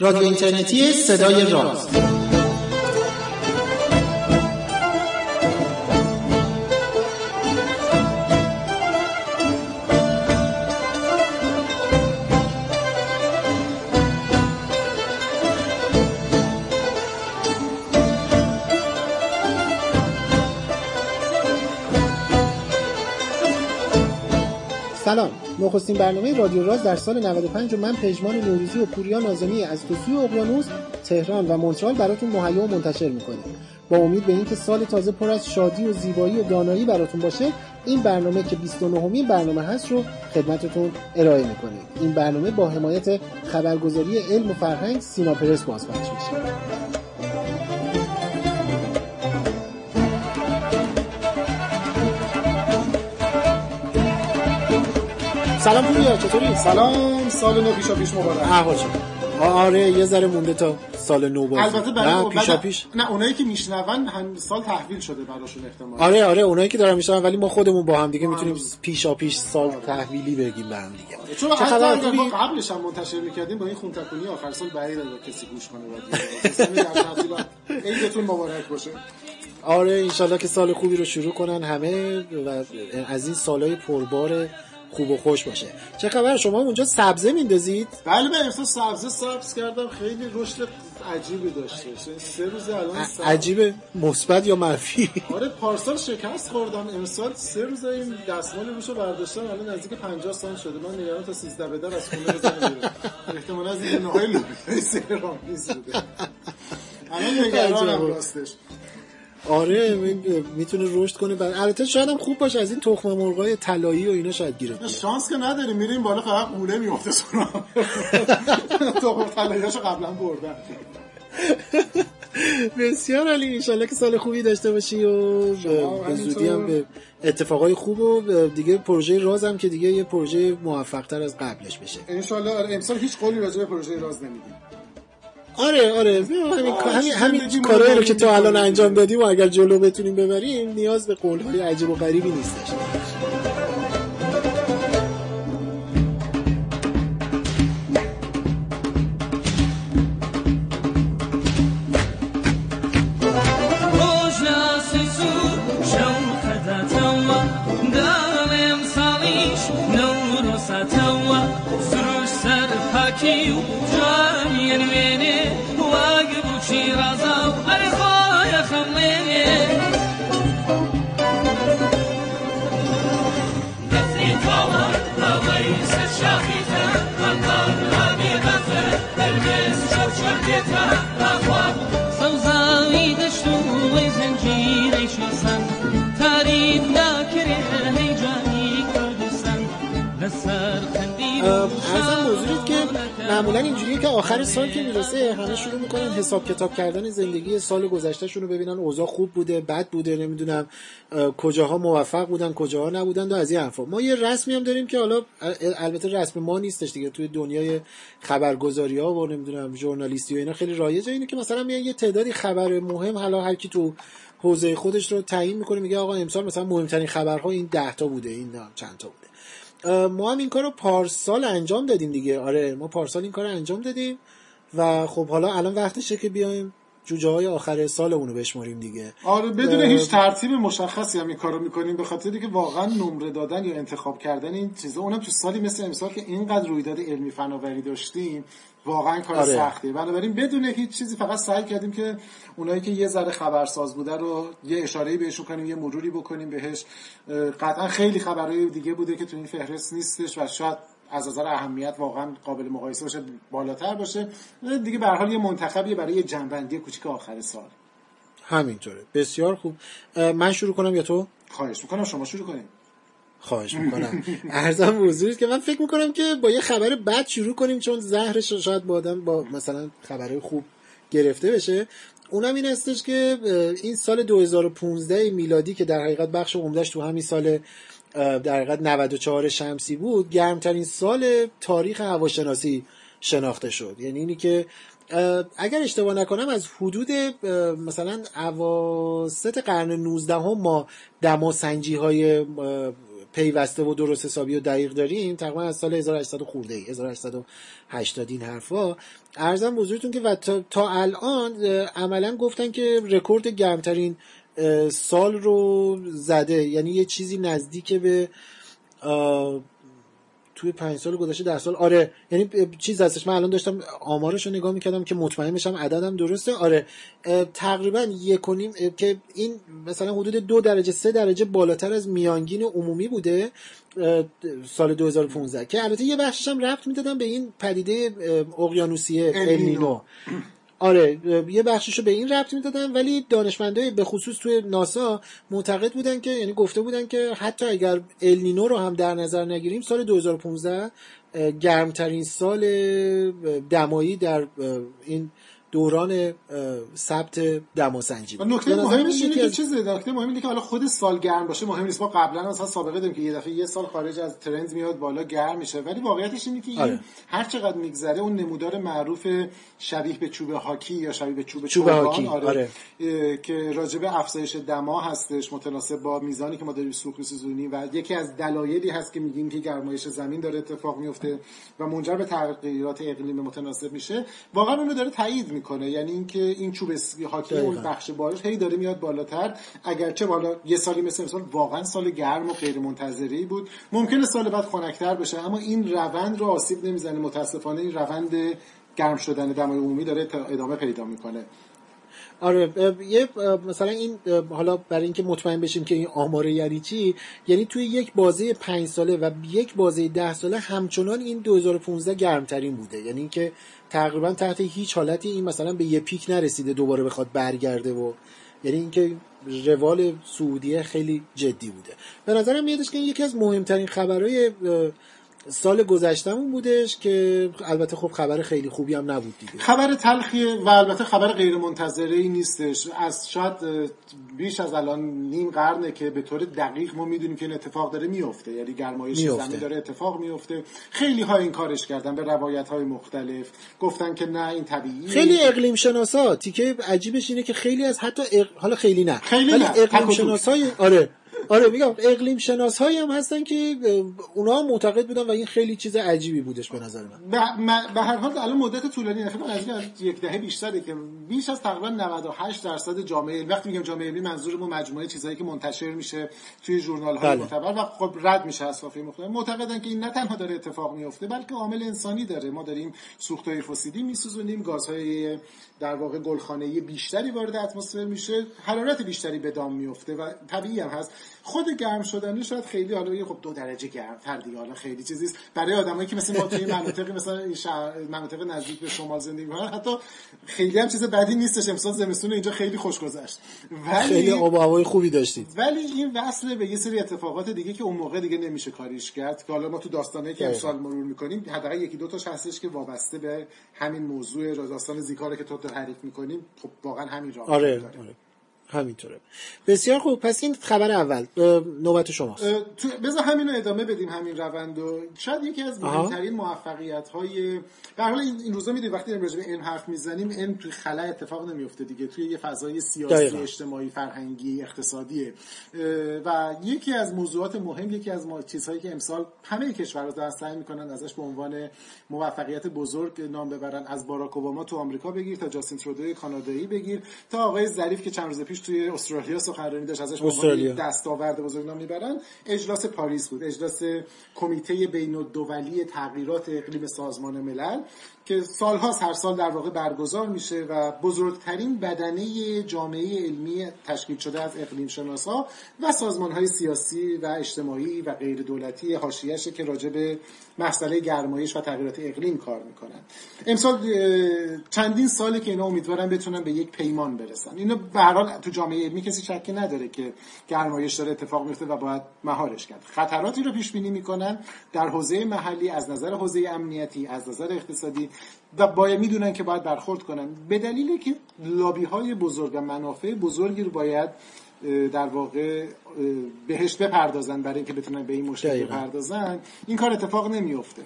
رادیو اینترنتی صدای راست سلام. نخستین برنامه رادیو راز در سال 95 و من پژمان نوروزی و پوریا نازمی از توسوی اقیانوس تهران و مونترال براتون مهیا و منتشر می‌کنیم. با امید به اینکه سال تازه پر از شادی و زیبایی و دانایی براتون باشه این برنامه که 29 امین برنامه هست رو خدمتتون ارائه می‌کنیم. این برنامه با حمایت خبرگزاری علم و فرهنگ سینا پرس بازپخش میشه. سلام پوریا چطوری؟ سلام سال نو پیشا پیش مبارک. احوال آره یه ذره مونده تا سال نو باشه. البته برای پیشا پیش. نه اونایی که میشنون هم سال تحویل شده براشون احتمال آره آره اونایی که دارن میشن ولی ما خودمون با هم دیگه می‌تونیم پیشا پیش سال تحویلی بگیم به هم دیگه. چون چه حتی ما؟ قبلش هم منتشر می‌کردیم با این خونتکونی آخر سال بعید کسی گوش کنه. عیدتون مبارک باشه. آره انشالله که سال خوبی رو شروع کنن همه و از این سالهای پربار خوب و خوش باشه. چه خبر؟ شما اونجا سبزه میندازید؟ بله من امسال سبزه سبز کردم. خیلی رشد عجیبی داشته. سه روز الان سبز. عجیبه. مثبت یا منفی؟ آره پارسال شکست خوردم. امسال سه روز این دستمال روشو برداشتم. الان نزدیک 50 سانت شده. من نگران تا 13 به در از خونه بزنم احتمالاً از این نوعی لوبیا سهران نیست بوده. الان نگرانم. راستش. آره می- می‌تونه رشد کنه. بعد البته شاید هم خوب باشه از این تخم مرغای طلایی و اینا شاید بیاد. شانس که نداریم میریم بالا فقط قوله میفته سراغ. تو طلاییاشو قبلا بردن. بسیار عالی. انشالله که سال خوبی داشته باشی و به. زودی هم به اتفاقای خوب و دیگه پروژه راز هم که دیگه یه پروژه موفق تر از قبلش بشه. انشالله. آره امسال هیچ قولی راجع به پروژه راز نمیدیم آره آره همین همین, همین کارهایی رو که تا الان. انجام دادیم و اگر جلو بتونیم ببریم نیاز به قولهای عجیب و غریبی نیستش معمولا اینجوریه که آخر سال که می‌رسه همه شروع می‌کنن حساب کتاب کردن زندگی سال گذشتهشون رو ببینن اوضاع خوب بوده بد بوده نمی‌دونم اه، کجاها موفق بودن کجاها نبودن و از این حرفا. ما یه رسمی هم داریم که حالا ال- البته رسم ما نیستش دیگه توی دنیای خبرگزاری ها و نمی‌دونم ژورنالیستی و اینا خیلی رایجه اینه که مثلا میان یه تعدادی خبر مهم حالا هر کی تو حوزه خودش رو تعیین می‌کنه میگه آقا امسال مثلا مهمترین خبرها این ده تا بوده این چند تا بوده. ما هم این کار رو پارسال انجام دادیم دیگه. آره ما پارسال این کار رو انجام دادیم و خب حالا الان وقتشه که بیایم جوجه های آخر سالمون رو بشماریم دیگه. آره بدون هیچ ترتیب مشخصی هم این کارو می‌کنیم به خاطر که واقعا نمره دادن یا انتخاب کردن این چیزا اونم تو سالی مثل امسال که اینقدر رویداد علمی فناوری داشتیم واقعا کار آره. سختیه. بنابراین بدون هیچ چیزی فقط سعی کردیم که اونایی که یه ذره خبرساز بوده رو یه اشاره‌ای بهشون کنیم یه مروری بکنیم بهش. قطعا خیلی خبرهای دیگه بوده که تو این فهرست نیستش و شاید از نظر اهمیت واقعا قابل مقایسه باشه بالاتر باشه. دیگه به هر حال یه منتخبیه برای یه جنبندی کوچیک آخر سال. همینطوره. بسیار خوب. من شروع کنم یا تو؟ خواهش می‌کنم شما شروع کنیم خواهش می‌کنم. ارزم موضوعی که من فکر می‌کنم که با یه خبر بد شروع کنیم چون زهرش شاید با آدم با مثلا خبرهای خوب گرفته بشه. اونم این هستش که این سال 2015 میلادی که در حقیقت بخش عمدهش تو همین سال در حقیقت 94 شمسی بود گرمترین سال تاریخ هواشناسی شناخته شد. یعنی اینی که اگر اشتباه نکنم از حدود مثلا اواسط قرن 19 هم ما دماسنجی های پیوسته و درست حسابی و دقیق داریم تقریبا از سال 1800 خورده ای 1880 این حرفا ارزم بزرگتون که و تا, تا الان عملا گفتن که رکورد گرمترین سال رو زده. یعنی یه چیزی نزدیک به توی پنج سال گذشته در سال. آره یعنی چیز هستش. من الان داشتم آمارش رو نگاه می‌کردم که مطمئن بشم عددم درسته. آره تقریبا یک که این مثلا حدود دو درجه سه درجه بالاتر از میانگین عمومی بوده سال 2015 که البته یه بخشش هم رفت می‌دادم به این پدیده اقیانوسیه النینو آره یه بخششو به این ربط می‌دادن ولی دانشمندای به خصوص توی ناسا معتقد بودن که یعنی گفته بودن که حتی اگر النینو رو هم در نظر نگیریم سال 2015 گرمترین سال دمایی در این دوران ثبت دماسنجی بود. نکته مهمش اینه که چیز نکته مهم اینه که حالا خود سال گرم باشه مهم نیست. ما قبلا مثلا سابقه داریم که یه دفعه یه سال خارج از ترند میاد بالا گرم میشه. ولی واقعیتش اینه که آره. هر چقدر میگذره اون نمودار معروف شبیه به چوب هاکی یا شبیه به چوب, چوب هاکی. آره, آره. که راجب افزایش دما هستش متناسب با میزانی که ما داریم سوخت می‌سوزونیم و یکی از دلایلی هست که میگیم که گرمایش زمین داره اتفاق میفته و منجر به تغییرات اقلیمی متناسب میشه. واقعا اونو داره تایید می‌کنه. یعنی اینکه این چوب هاکی اون بخش بارش هی داره میاد بالاتر. اگرچه بالا یه سالی مثل مثال واقعا سال گرم و غیر منتظری بود. ممکنه سال بعد خنکتر بشه اما این روند رو آسیب نمی‌زنه. متاسفانه این روند گرم شدن دمای عمومی داره ادامه پیدا می‌کنه. آره یه مثلا این حالا برای اینکه مطمئن بشیم که این آماره یعنی چی یعنی توی یک بازه پنج ساله و یک بازه ده ساله همچنان این 2015 گرمترین بوده. یعنی اینکه تقریبا تحت هیچ حالتی این مثلا به یه پیک نرسیده دوباره بخواد برگرده و یعنی اینکه روال سعودیه خیلی جدی بوده. به نظرم میادش که یکی از مهمترین خبرهای سال گذشتمون بودش که البته خب خبر خیلی خوبی هم نبود دیگه. خبر تلخیه و البته خبر غیر منتظره ای نیستش. از شاید بیش از الان نیم قرنه که به طور دقیق ما می‌دونیم که این اتفاق داره میفته یعنی گرمایش زمین داره اتفاق میفته خیلی ها این کارش کردن به روایت های مختلف. گفتن که نه این طبیعیه. خیلی اقلیم شناسا تیکه عجیبش اینه که خیلی از حتی حالا خیلی نه. خیلی نه. اقلیم شناسای آره. آره میگم اقلیم شناس هایی هم هستن که اونا معتقد بودن و این خیلی چیز عجیبی بودش به نظر من. به هر حال الان مدت طولانی فکر از یک دهه بیشتره که بیش از تقریبا 98 درصد جامعه وقتی میگم جامعه علمی منظورمون مجموعه چیزایی که منتشر میشه توی ژورنال های بله. معتبر و خب رد میشه از صفحه مختلف. معتقدن که این نه تنها داره اتفاق میفته بلکه عامل انسانی داره. ما داریم سوختهای فسیلی میسوزونیم گازهای در واقع گلخانه‌ای بیشتری وارد اتمسفر میشه حرارت بیشتری به دام میفته و طبیعی هم هست. خود گرم شدنی شاید خیلی حالا خب دو درجه تر دیگه حالا خیلی چیزی برای آدمایی که مثل ما توی مناطقی مثلا این مناطق نزدیک به شمال زندگی می‌کنن حتی خیلی هم چیز بدی نیستش. امسال زمستون اینجا خیلی خوش گذشت. ولی خیلی آب و هوای خوبی داشتید. ولی این وصل به یه سری اتفاقات دیگه که اون موقع دیگه نمیشه کاریش کرد. که حالا ما تو داستانه که امسال مرور می‌کنیم حداقل یکی دو تاش هستش که وابسته به همین موضوع داستان زیکاره که تو تعریف می‌کنیم خب واقعا همین راه آره, آره. همینطوره. بسیار خوب. پس این خبر اول نوبت شماست. بذار همین رو ادامه بدیم همین روند و شاید یکی از مهمترین موفقیت های در حال این روزا می‌دونید وقتی راجع به این حرف می‌زنیم این توی خلا اتفاق نمیفته دیگه. توی یه فضای سیاسی دقیقا. اجتماعی فرهنگی اقتصادیه. و یکی از موضوعات مهم یکی از چیزهایی که امسال همه کشورها دارن سعی می‌کنن ازش به عنوان موفقیت بزرگ نام ببرن. از باراک اوباما تو آمریکا بگیر تا جاستین ترودو کانادایی بگیر تا آقای ظریف که چند روز پیش توی استرالیا سخنرانی داشت ازش به دستاورد بزرگ نام می‌برن. اجلاس پاریس بود. اجلاس کمیته بین الدولی تغییرات اقلیم سازمان ملل. که سالهاست هر سال در واقع برگزار میشه و بزرگترین بدنه جامعه علمی تشکیل شده از اقلیم شناسا و سازمان های سیاسی و اجتماعی و غیر دولتی حاشیه‌شه که راجع به مسئله گرمایش و تغییرات اقلیم کار می‌کنن. امسال چندین ساله که اینا امیدوارن بتونن به یک پیمان برسن. اینو به هر حال تو جامعه علمی کسی شکی نداره که گرمایش داره اتفاق میفته و باید مهارش کرد. خطراتی رو پیش بینی می‌کنن در حوزه محلی از نظر حوزه امنیتی از نظر اقتصادی و باید می‌دونن که باید برخورد کنن. به دلیلی که لابی های بزرگ و منافع بزرگی رو باید در واقع بهش بپردازن برای اینکه بتونن به این مشکل بپردازن این کار اتفاق نمیفته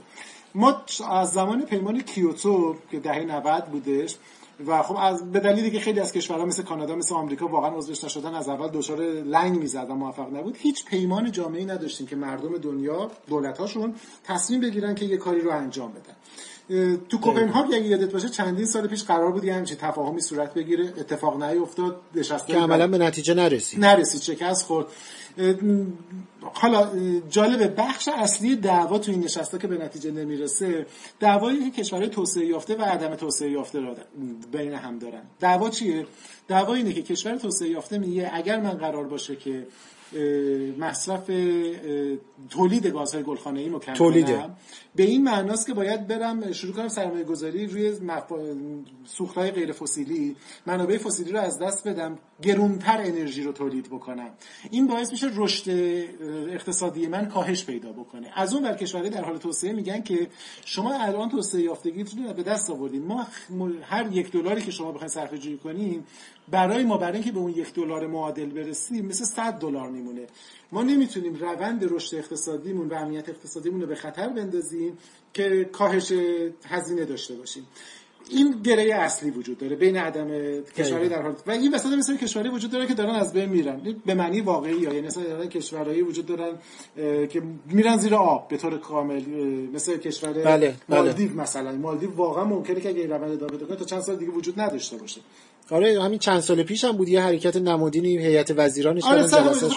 ما از زمان پیمان کیوتو که دهه 90 بودش و خب از به دلیلی که خیلی از کشورها مثل کانادا مثل آمریکا واقعا عضوش نشدن از اول دچار لنگ می‌زد و موفق نبود. هیچ پیمان جامعی نداشتیم که مردم دنیا دولت‌هاشون تصمیم بگیرن که یه کاری رو انجام بدن. تو کوپنهاگ اگه یادت باشه چندین سال پیش قرار بود یه همچین تفاهمی صورت بگیره اتفاق نیفتاد که عملا به نتیجه نرسید. نرسید شکست خورد. حالا جالبه بخش اصلی دعوا تو این نشسته که به نتیجه نمی‌رسه. دعوایی که کشورهای توسعه یافته و عدم توسعه یافته را بین هم دارن. دعوا چیه؟ دعوا اینه که کشور توسعه یافته میگه اگر من قرار باشه که مصرف تولید گازهای گلخانه ای کم تولیده. به این معناست که باید برم شروع کنم سرمایه گذاری روی مف... سوختهای غیر فسیلی منابع فسیلی رو از دست بدم گرونتر انرژی رو تولید بکنم. این باعث میشه رشد اقتصادی من کاهش پیدا بکنه. از اون بر کشورهای در حال توسعه میگن که شما الان توسعه یافتگیتون رو به دست آوردین. ما هر یک دلاری که شما بخواید صرفه جویی کنین برای ما برای اینکه به اون یک دلار معادل برسیم مثل 100 دلار میمونه. ما نمی‌تونیم روند رشد اقتصادیمون و امنیت اقتصادیمون رو به خطر بندازیم که کاهش هزینه داشته باشیم. این گره اصلی وجود داره بین عدم کشورهای در حال. و این وسط مثلا کشورهایی وجود داره که دارن از بین میرن. به معنی واقعی یا یعنی مثلا دارن کشورهایی وجود دارن که میرن زیر آب به طور کامل. مثل کشور بله، مالدیو بله. مثلا. مالدیو واقعا ممکنه که اگه این روند ادامه بده تا چند سال دیگه وجود نداشته باشه. آره همین چند سال پیش هم بود یه حرکت نمادینی هیئت وزیرانش آره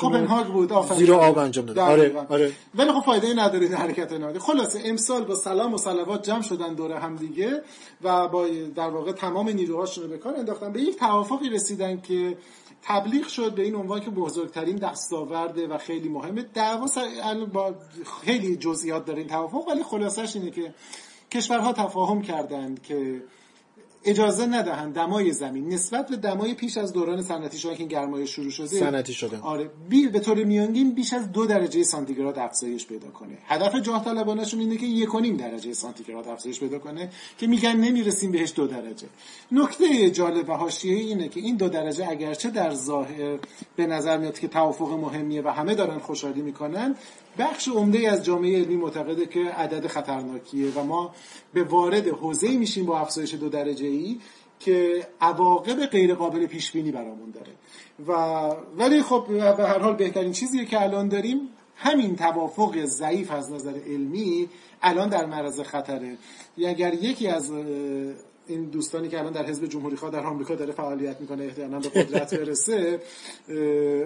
کوپنهاگ بود آفرین. زیر آب انجام داد آره آره. ولی خب فایده نداره این حرکت نمادین. خلاصه امسال با سلام و صلوات جمع شدن دور هم دیگه و با در واقع تمام نیروهاشون رو به کار انداختن. به یک توافقی رسیدن که تبلیغ شد به این عنوان که بزرگترین دستاورده و خیلی مهمه. دعوا با خیلی جزئیات داره این توافق ولی خلاصش اینه که کشورها تفاهم کردند که اجازه ندهند دمای زمین نسبت به دمای پیش از دوران صنعتی که این گرمایش شروع شده صنعتی شده. آره. بی به طور میانگین بیش از دو درجه سانتیگراد افزایش پیدا کنه. هدف جاه طلبانشون اینه که یک درجه سانتیگراد افزایش پیدا کنه که میگن نمی‌رسیم بهش دو درجه. نکته جالب و حاشیه اینه که این دو درجه اگرچه در ظاهر به نظر میاد که توافق مهمیه و همه دارن خوشحالی می‌کنن بخش عمده از جامعه علمی معتقده که عدد خطرناکیه و ما به وارد حوزه میشیم با افزایش دو درجه ای که عواقب غیر قابل پیش بینی برامون داره. و ولی خب به هر حال بهترین چیزیه که الان داریم همین توافق ضعیف از نظر علمی الان در معرض خطره. اگر یکی از این دوستانی که الان در حزب جمهوری خواه در آمریکا داره فعالیت می‌کنه احتمالاً به قدرت برسه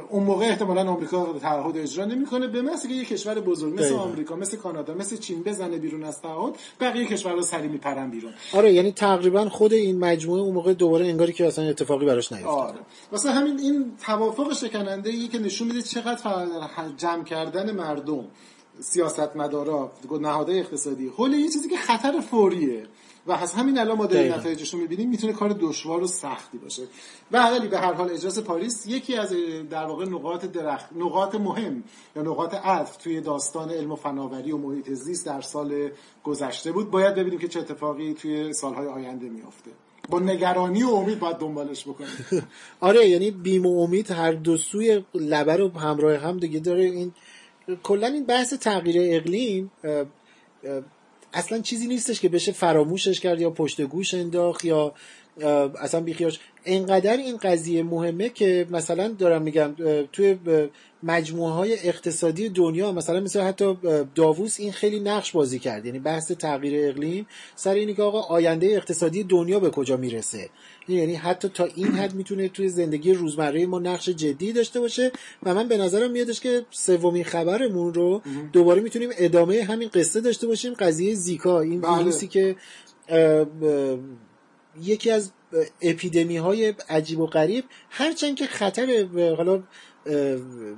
اون موقع احتمالاً آمریکا تعهد اجرا نمی‌کنه. به مثل که یه کشور بزرگ مثل آمریکا مثل کانادا مثل چین بزنه بیرون از تعهد بقیه کشورها سری میپرن بیرون. آره یعنی تقریبا خود این مجموعه اون موقع دوباره انگاری که اصلا اتفاقی براش نیفتاد. آره. واسه همین این توافق شکننده ای که نشون میده چقدر جمع کردن مردم سیاستمدارا نهادهای اقتصادی حول یه چیزی که خطر فوریه. و از همین الان ما داریم نتایجش رو می‌بینیم می‌تونه کار دشوار و سختی باشه. و ولی به هر حال اجلاس پاریس یکی از در واقع نقاط درخت نقاط مهم یا نقاط عطف توی داستان علم و فناوری و محیط زیست در سال گذشته بود. باید ببینیم که چه اتفاقی توی سالهای آینده میافته. با نگرانی و امید باید دنبالش بکنیم. آره یعنی بیم و امید هر دو سوی لبه رو همراه هم دیگه داره. این کلا این بحث تغییر اقلیم اصلا چیزی نیستش که بشه فراموشش کرد یا پشت گوش انداخت یا اصلا بیخیاش. انقدر این قضیه مهمه که مثلا دارم میگم توی مجموعه های اقتصادی دنیا مثلا مثل حتی داووس این خیلی نقش بازی کرد. یعنی بحث تغییر اقلیم سر اینی که آقا آینده اقتصادی دنیا به کجا می‌رسه؟ یعنی حتی تا این حد می‌تونه توی زندگی روزمره ما نقش جدی داشته باشه و من به نظرم میادش که سومین خبرمون رو دوباره می‌تونیم ادامه همین قصه داشته باشیم. قضیه زیکا این بله. ویروسی که یکی از اپیدمی های عجیب و غریب هرچند که خطر حالا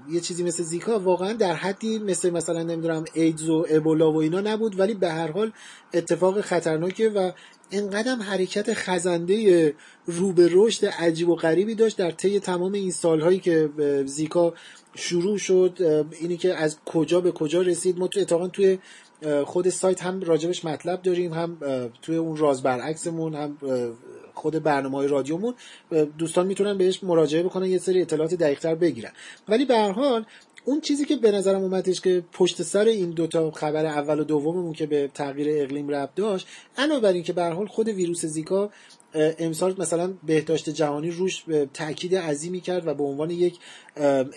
یه چیزی مثل زیکا واقعا در حدی مثل مثلا نمی‌دونم ایدز و ابولا و اینا نبود ولی به هر حال اتفاق خطرناکه و اینقدر حرکت خزنده رو به رشد عجیب و غریبی داشت در طی تمام این سالهایی که زیکا شروع شد اینی که از کجا به کجا رسید. ما تو اتفاقا توی خود سایت هم راجبش مطلب داریم هم توی اون راز برعکسمون هم خود برنامه های رادیومون دوستان می‌تونن بهش مراجعه بکنن یه سری اطلاعات دقیقتر بگیرن. ولی به هر حال اون چیزی که به نظرم اومدش که پشت سر این دوتا خبر اول و دوممون که به تغییر اقلیم ربط داشت علاوه بر اینکه به حال خود ویروس زیکا امسال مثلا بهداشت جهانی روش تاکید عظیمی کرد و به عنوان یک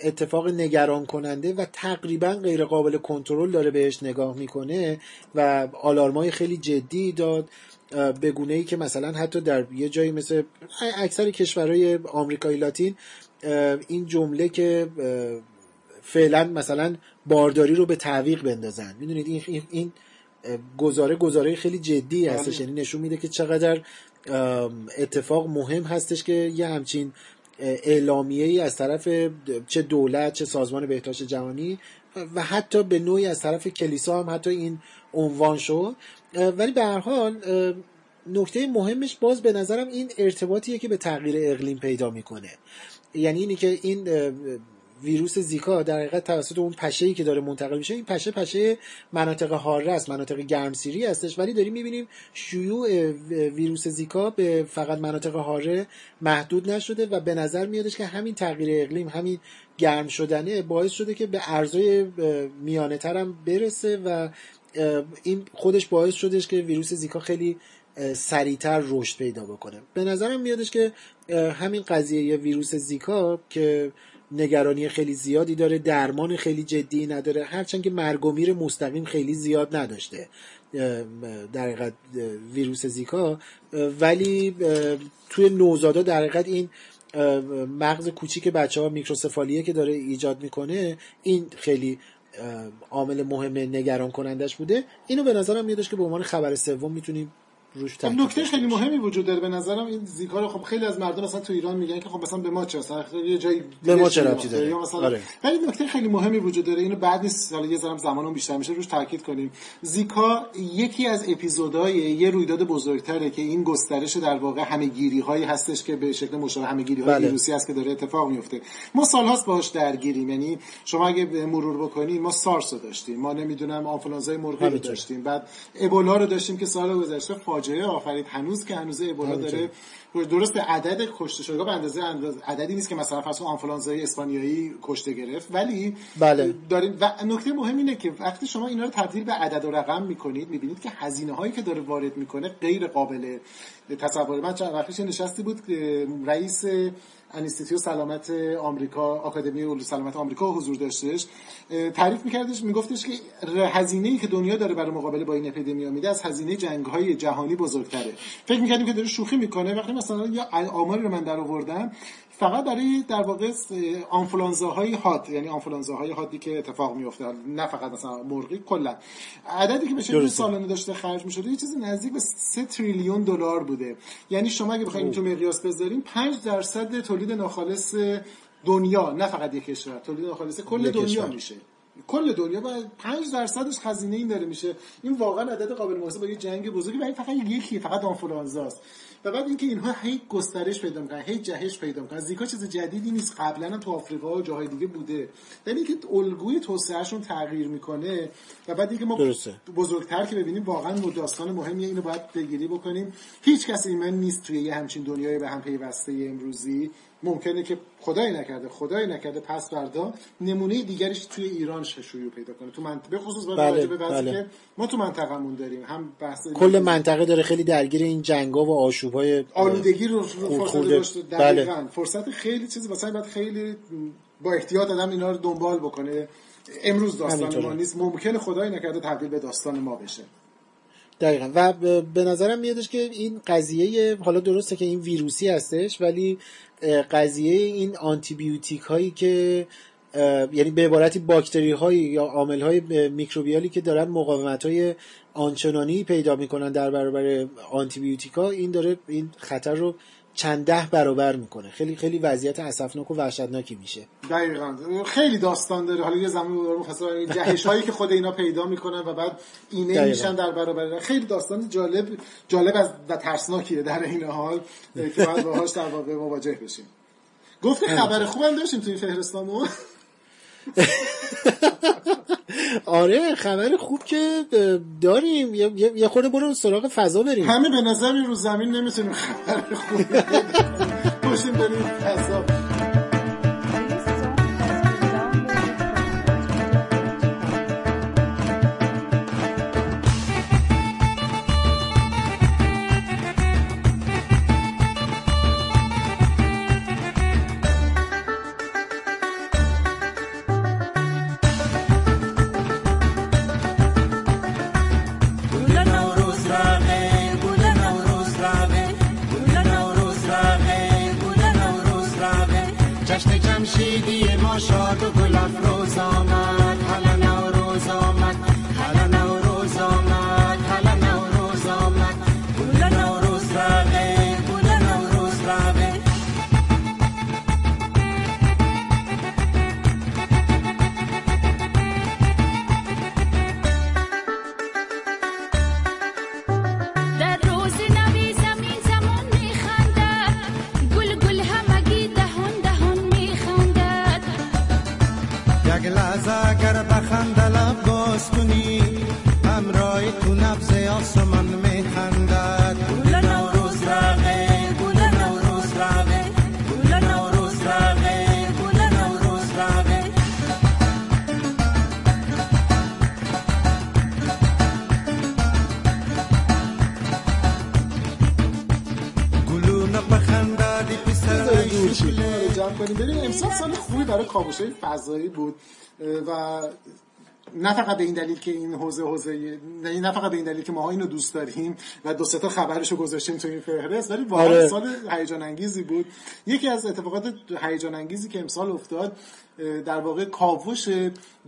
اتفاق نگران کننده و تقریبا غیر قابل کنترل داره بهش نگاه می‌کنه و آلارمای خیلی جدی داد به گونه ای که مثلا حتی در یه جایی مثل اکثر کشورهای آمریکای لاتین این جمله که فعلا مثلا بارداری رو به تعویق بندازن. می‌دونید این این گزاره گزاره خیلی جدی هستش. یعنی نشون میده که چقدر اتفاق مهم هستش که یه همچین اعلامیه ای از طرف چه دولت چه سازمان بهداشت جهانی و حتی به نوعی از طرف کلیسا هم حتی این عنوان شد. ولی به هر حال نکته مهمش باز به نظرم این ارتباطیه که به تغییر اقلیم پیدا می‌کنه. یعنی اینی که این ویروس زیکا در حقیقت توسط اون پشه ای که داره منتقل میشه این پشه پشه مناطق حاره است مناطق گرمسیری هستش. ولی داریم می‌بینیم شیوع ویروس زیکا به فقط مناطق حاره محدود نشده و به نظر میادش که همین تغییر اقلیم همین گرم شدنه باعث شده که به ارزای میانه ترم برسه و این خودش باعث شدش که ویروس زیکا خیلی سریعتر رشد پیدا بکنه. به نظرم میادش که همین قضیه ویروس زیکا که نگرانی خیلی زیادی داره درمان خیلی جدی نداره. هرچند که مرگ و میر مستقیم خیلی زیاد نداشته در حقیقت ویروس زیکا. ولی توی نوزادا در حقیقت این مغز کوچیک بچه ها میکروسفالیه که داره ایجاد می‌کنه این خیلی عامل مهم نگران کنندش بوده. اینو به نظرم میادش که به عنوان خبر سوم می‌تونیم روش خب نکته خیلی مهمی وجود داره به نظرم. این زیکا رو خب خیلی از مردم مثلا تو ایران میگن که خب مثلا به ما چه یه جایی به ما چه ربطی داره یا مثلا آره. ولی نکته خیلی مهمی وجود داره اینو بعد نیست. حالا یه ذره زمانم بیشتر میشه روش تاکید کنیم. زیکا یکی از اپیزودهای یه رویداد بزرگتره که این گسترش در واقع همهگیری هایی هستش که به شکل مشابه همهگیری های بله. ویروسی است که داره اتفاق میفته ما سالهاست باهاش درگیریم. یعنی شما اگه مرور بکنید ما سارس رو داشتیم. ما نمی‌دونم آنفولانزای مرغی رو داشتیم. بعد ابولا رو داشتیم که سال گذشته فاجعه آفرید. هنوز که هنوز ابولا داره درست عدد کشته شده به اندازه عددی نیست که مثلا فرض آنفولانزای اسپانیایی کشته گرفت ولی بله. داریم و نکته مهم اینه که وقتی شما اینا رو تبدیل به عدد و رقم می‌کنید می‌بینید که هزینه هایی که داره وارد می‌کنه غیر قابل تصور من چند وقتش نشستی بود رئیس انستیتیو سلامت آمریکا آکادمی علوم سلامت آمریکا حضور داشتش. تعریف میکردش میگفتش که هزینه ای که دنیا داره برای مقابله با این اپیدمی میده از هزینه جنگ های جهانی بزرگتره. فکر می‌کردیم که داره شوخی می‌کنه وقتی مثلا یا آماری رو من در آوردم فقط برای در واقع آنفولانزاهای هات یعنی آنفولانزاهای هاتی که اتفاق میفته نه فقط مثلا مرغی کلا. عددی که به شکل سالانه داشته خرج می‌شده یه چیزی نزدیک به 3 تریلیون دلار بوده. یعنی شما اگه بخواید تو مقیاس بذاریم 5 درصد تولید ناخالص دنیا نه فقط یک کشور تولید ناخالص کل دنیا میشه. کل دنیا با 5 درصدش خزینه این داره میشه. این واقعا عدد قابل مقایسه با یه جنگ بزرگی ولی فقط یکی فقط آنفولانزاست. و بعد اینکه اینها هی گسترش پیدا می‌کنن هی جهش پیدا می‌کنن. زیکا چیز جدیدی نیست. قبلا هم تو آفریقا و جاهای دیگه بوده. یعنی اینکه الگوی توسعهشون تغییر می‌کنه و بعد اینکه ما درسته. بزرگتر که ببینیم واقعا داستان مهمیه اینو باید بگیری بکنیم. هیچ کسی ایمن نیست توی یه همچین دنیای به هم پیوسته امروزی. ممکنه که خدای نکرده خدای نکرده پس فردا نمونه دیگرش توی ایران شیوع پیدا کنه. تو منطقه خصوص بله، به بله. که ما تو منطقه‌مون داریم. هم بحث کل منطقه داره خیلی درگیر این جنگا و آشوب‌های آلودگی رو فرصت بله. فرصت خیلی چیزی واسه باید خیلی با احتیاط آدم اینا رو دنبال بکنه. امروز داستان ما نیست. ممکنه خدای نکرده تبدیل به داستان ما بشه. دقیقا. و به نظرم میادش که این قضیه حالا درسته که این ویروسی هستش ولی قضیه این آنتیبیوتیک هایی که یعنی به عبارتی باکتری هایی یا عامل های میکروبیالی که دارن مقاومت های آنچنانی پیدا می‌کنن در برابر آنتیبیوتیک ها این داره این خطر رو چند ده برابر می‌کنه. خیلی خیلی وضعیت اسفناک و وحشتناکی میشه. دقیقا. خیلی داستان داره. حالا یه زمین جهش هایی که خود اینا پیدا می‌کنن و بعد اینه دقیقا. میشن در برابر. خیلی داستان جالب جالب از و ترسناکیه در این حال که باید باهاش در واقع مواجه بشیم. گفت خبر خوبم داشتیم توی فهرستامون. آره خبر خوب که داریم. یه خورده برو سراغ فضا بریم. همه به نظر رو زمین نمی‌تونیم خبر خوب باشیم بریم فضا. Rashidi کاوش های فضایی بود و نه فقط به این دلیل که این حوزه حوزه نه نه فقط به این دلیل که ما اینو دوست داریم و دو سه تا خبرش رو گذاشتیم تو این فهرست ولی واقعا آره. سال هیجان انگیزی بود یکی از اتفاقات هیجان انگیزی که امسال افتاد در واقع کاوش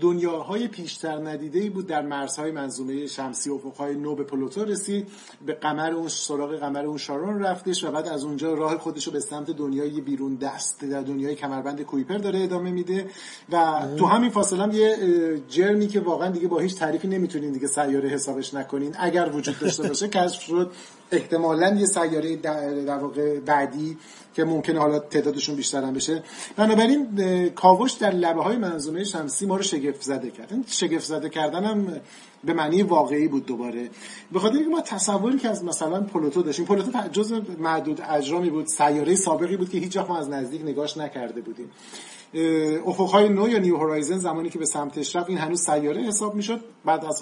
دنیاهای پیشتر ندیده ای بود. در مرزهای منظومه شمسی افقهای نو به پلوتو رسید. به قمر اون سراغ قمر اون شارون رفتش و بعد از اونجا راه خودش رو به سمت دنیای بیرون دست در دنیای کمربند کویپر داره ادامه میده. و تو همین فاصله هم یه جرمی که واقعا دیگه با هیچ تعریفی نمی‌تونین دیگه سیاره حسابش نکنین. اگر وجود داشته باشه کشف شد. احتمالا یه سیاره در واقع بعدی که ممکنه حالا تعدادشون بیشتر هم بشه. بنابراین کاوش در لبه های منظومه شمسی ما رو شگفت زده کرد. این شگفت زده کردن هم به معنی واقعی بود دوباره. به خاطر اینکه ما تصوری که از مثلا پلوتو داشتیم پلوتو جز معدود اجرامی بود سیاره سابقی بود که هیچ ما از نزدیک نگاش نکرده بودیم. افقهای نو یا نیو هورایزن زمانی که به سمتش رفت این هنوز سیاره حساب می‌شد بعد از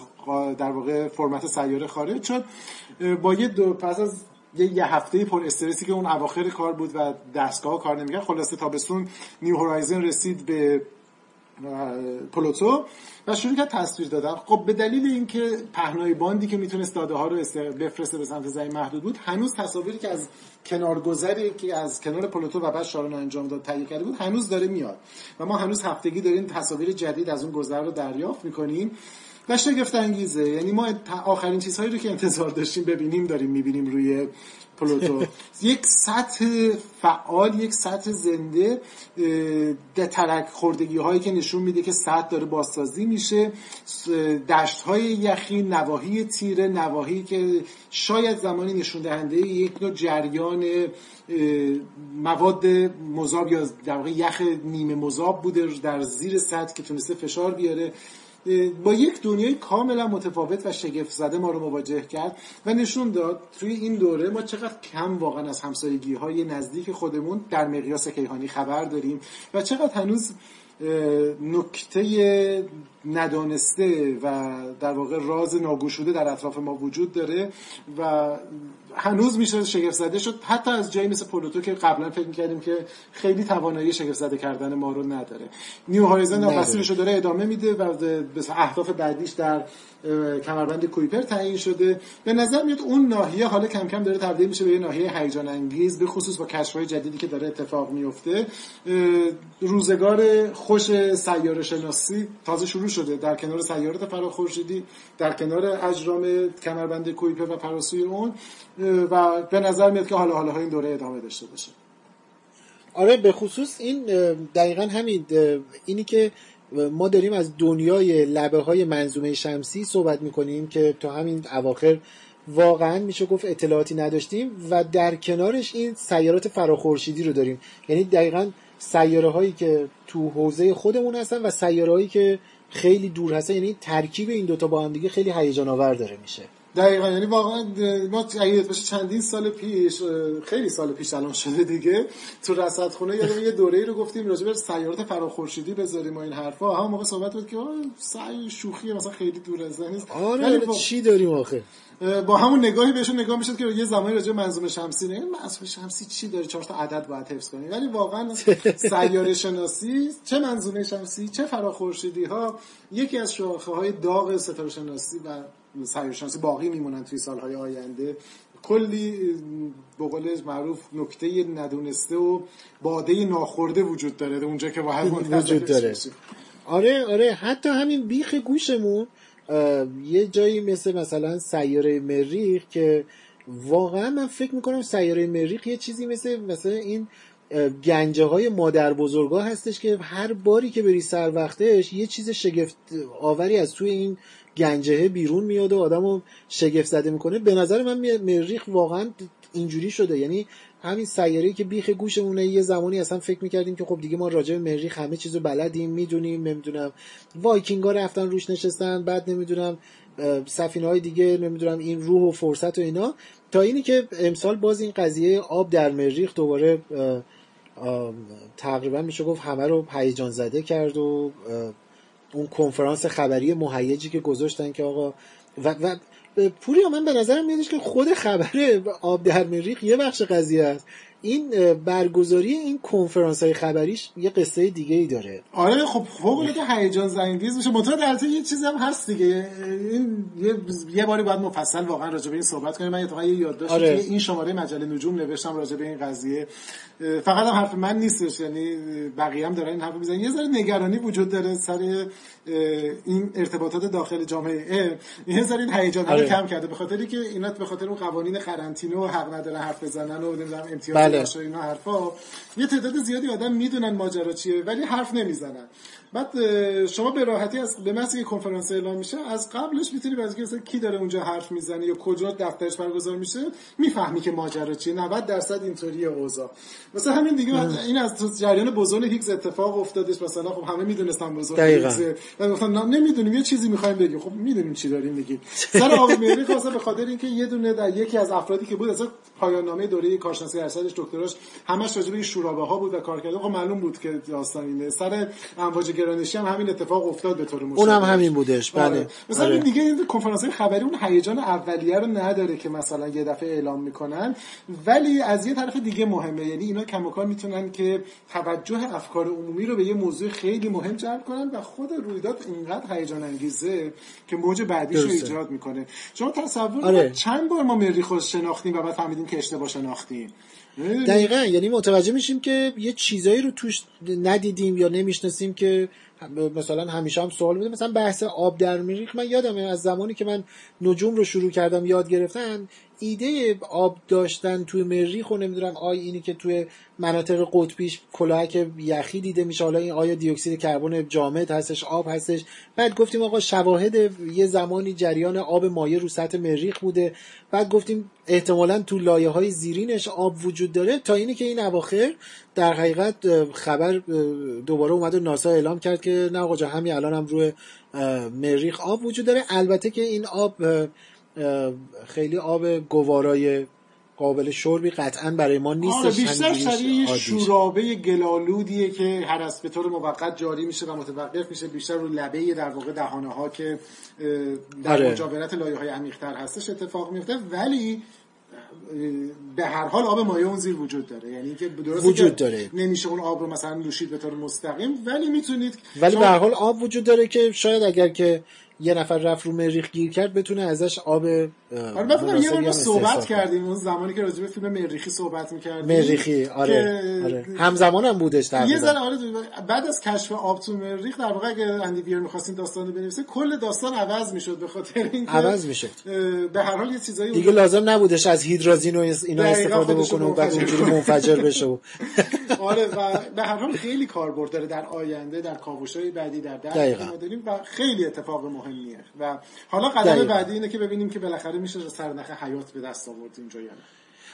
در واقع فرمت سیاره خارج شد. با یه دو پس از یه, یه هفته پر استرسی که اون اواخر کار بود و دستگاه کار نمی‌کرد خلاصه تابستون نیو هورایزن رسید به پلوتو و شروع کرد تصویر دادن. خب به دلیل اینکه پهنای باندی که می‌تونست داده ها رو بفرسته به سمت زمین محدود بود هنوز تصاویری که از کنارگذری که از کنار پلوتو و بعد شارون انجام داد تهیه کرده بود هنوز داره میاد. و ما هنوز هفتگی داریم تصاویر جدید از اون گذر رو دریافت می‌کنیم. و شگفت انگیزه یعنی ما آخرین چیزهایی رو که انتظار داشتیم ببینیم داریم می‌بینیم روی پلوتو. یک سطح فعال یک سطح زنده ترک خوردگی هایی که نشون میده که سطح داره بازسازی میشه. دشت های یخی نواحی تیره نواحی که شاید زمانی نشون دهنده یک نوع جریان مواد مذاب یا در واقع یخ نیمه مذاب بوده در زیر سطح که تونسته فشار بیاره. با یک دنیای کاملا متفاوت و شگفت زده ما رو مواجه کرد و نشون داد توی این دوره ما چقدر کم واقعا از همسایگی های نزدیک خودمون در مقیاس کیهانی خبر داریم و چقدر هنوز نکته ندانسته و در واقع راز ناگوشوده در اطراف ما وجود داره و هنوز میشه شگفت زده شد. حتی از جایی مثل پلوتو که قبلا فکر می‌کردیم که خیلی توانایی شگفت زده کردن ما رو نداره. نیو هایزن. مسیرش رو داره ادامه میده و به اهداف بعدیش در کمربند کویپر تعیین شده. به نظر میاد اون ناحیه حالا کم کم داره تبدیل میشه به یه ناحیه هیجان انگیز به خصوص با کشف‌های جدیدی که داره اتفاق میفته روزگار خوش سیاره شناسی تازه شروع شده. در کنار سیارات فراخورشیدی در کنار اجرام کمربند کویپر و پراسوی اون و به نظر میاد که حالا حالا این دوره ادامه داشته باشه. آره به خصوص این دقیقا همین اینی که ما داریم از دنیای لبه های منظومه شمسی صحبت می‌کنیم که تا همین اواخر واقعا میشه گفت اطلاعاتی نداشتیم و در کنارش این سیارات فراخورشیدی رو داریم. یعنی دقیقا سیاره هایی که تو حوزه خودمون هستن و سیاره هایی که خیلی دور هستن. یعنی ترکیب این دوتا با هم دیگه خیلی هیجان آور داره میشه. دقیقا یعنی واقعا ما اگه باشه چندین سال پیش خیلی سال پیش الان شده دیگه تو رصدخونه یادم یه دوره‌ای رو گفتیم راجع به سیارات فراخورشیدی بذاریم و این حرفا. همون موقع صحبت بود که سعی شوخی مثلا خیلی دور از نیست. آره با- چی داریم آخه؟ با همون نگاهی بهشون نگاه می‌شد که یه زمانی راجع به منظومه شمسی نه منظومه شمسی چی داره؟ چهار تا عدد باید حفظ کنی ولی واقعا سیاره شناسی چه منظومه شمسی چه فراخورشیدی ها یکی از شاخه های داغ ستاره شناسی و سیاره شناسی باقی میمونن توی سالهای آینده کلی به قول معروف نکته ندونسته و باده ناخورده وجود داره اونجا که باید وجود داره. آره آره حتی همین بیخ گوشمون یه جایی مثل مثلا سیاره مریخ که واقعا من فکر می‌کنم سیاره مریخ یه چیزی مثل مثلا این گنجه های مادر بزرگا هستش که هر باری که بری سر وقتش یه چیز شگفت آوری از توی این گنجه بیرون میاد و آدمو شگفت زده می‌کنه. به نظر من مریخ واقعا اینجوری شده. یعنی همین سیاره که بیخ گوشمونه یه زمانی اصلا فکر می‌کردیم که خب دیگه ما راجع به مریخ همه چیزو بلدیم می‌دونیم نمی‌دونم. وایکینگا رفتن روش نشستن بعد نمی‌دونم سفینه های دیگه نمی‌دونم این روح و فرصت و اینا. تا اینی که امسال باز این قضیه آب در مریخ دوباره تقریبا میشه گفت همه رو هیجان زده کرد و اون کنفرانس خبری مهیجی که گذاشتن که آقا و, و پوریا من به نظرم میادش که خود خبر آب در مریخ یه بخش قضیه است. این برگزاری این کنفرانس های خبریش یه قصه دیگه ای داره. آره خب فوق العاده هیجان زنگیز میشه. منتها در یه چیزی هم هست دیگه. این یه, یه باری باید مفصل واقعا راجع به این صحبت کنیم. من اتفاقا یه یادداشتی آره. این شماره مجله نجوم نوشتم راجع به این قضیه. فقط هم حرف من نیستش. یعنی بقیه هم دارن این حرف می‌زنن. یه ذره نگرانی وجود داره سر این ارتباطات داخل جامعه یه ذره این هیجان رو آره. کم کرده به خاطری که اینا به خاطر اون قوانین قرنطینه و حق ندارن حرف بزنن و نمی‌دونم امتیاز بله. اینا حرفا یه تعداد زیادی آدم می‌دونن ماجرا چیه ولی حرف نمی‌زنن بعد شما به راحتی از به محض که کنفرانس اعلام میشه از قبلش می‌تونی از مثلا کی داره اونجا حرف می‌زنه یا کجا دفترش برگزار میشه می‌فهمی که ماجرا چیه. 90 درصد اینطوریه اوضاع. مثلا همین دیگه این از تو جریان بوزون هیگز اتفاق افتادش. مثلا خب همه می‌دونستن بوزون. هیگز و گفتن نمی‌دونیم یه چیزی می‌خوایم بگیم. خب می‌دونیم چی داریم میگیم. سر آب مریخ واسه به خاطر اینکه یه دونه در یکی از افرادی که بود اصلا پایان نامه دوره کارشناسی ارشدش دکتراش همش راجع به شورابه ها بود و کار کرده خب معلوم بود که داستان اینه. سر امواج گرانشی هم همین اتفاق افتاد به طور مشابه اونم همین بودش بله آره. مثلا آره. دیگه این کنفرانس های خبری اون هیجان اولیه رو نداره که مثلا یه دفعه اعلام می‌کنن ولی از یه طرف دیگه مهمه یعنی اینا کماکان می‌تونن که توجه افکار عمومی رو به یه موضوع خیلی مهم جلب کنن و خود رویداد اینقدر هیجان انگیزه که موج بعدیش رو. ایجاد می‌کنه شما تصور آره. چند بار ما مریخ رو شناختیم و بعد فهمیدیم که اشتباه شناختیم؟ دقیقا. یعنی متوجه میشیم که یه چیزایی رو توش ندیدیم یا نمی‌شناسیم که مثلا همیشه هم سوال بوده مثلا بحث آب در مریخ من یادمه از زمانی که من نجوم رو شروع کردم یاد گرفتن. ایده آب داشتن توی مریخ و نمی‌دونم آیا اینی که توی مناطق قطبیش کلاهک یخی دیده میشه. حالا این آیا دیوکسید کربن جامد هستش آب هستش. بعد گفتیم آقا شواهد یه زمانی جریان آب مایع رو سطح مریخ بوده. بعد گفتیم احتمالا تو لایه های زیرینش آب وجود داره. تا اینی که این اواخر در حقیقت خبر دوباره اومد و ناسا اعلام کرد که نه آقا همین الان هم روی مریخ آب وجود داره. البته که این آب خیلی آب گوارای قابل شربی قطعا برای ما آره نیستش بیشتر شبیه. شورابه گلالودیه که هر از به طور موقت جاری میشه و متوقف میشه بیشتر رو لبه در واقع دهانه ها که در آره. مجاورت لایه های عمیق‌تر هستش اتفاق میفته ولی به هر حال آب مایع اون زیر وجود داره یعنی که درسته وجود داره. نمیشه اون آب رو مثلا نوشید به طور مستقیم ولی می‌تونید ولی به هر حال آب وجود داره که شاید اگر که یه نفر رفت رو مریخ گیر کرد بتونه ازش آب آره فکر یه بار صحبت. کردیم اون زمانی که راجع به فیلم مریخی صحبت می‌کردیم مریخی آره, آره. همزمان هم بودش یه تقریبا ذره آره بعد از کشف آب تو مریخ در واقع اگه اندی بیر می‌خواستین داستان رو بنویسه کل داستان عوض می‌شد به خاطر اینکه عوض می‌شد. به هر حال یه چیزایی دیگه لازم نبودش از هیدرازین و اینا استفاده بکنه و بعد اونجوری. منفجر بشه و آره و به هر حال خیلی کاربرد داره در آینده در کاوش‌های بعدی در. که ما داریم و خیلی اتفاق مهمیه و حالا قدم. بعدی اینه که ببینیم که بالاخره میشه سرنخ حیات به دست آورد اینجا یا نه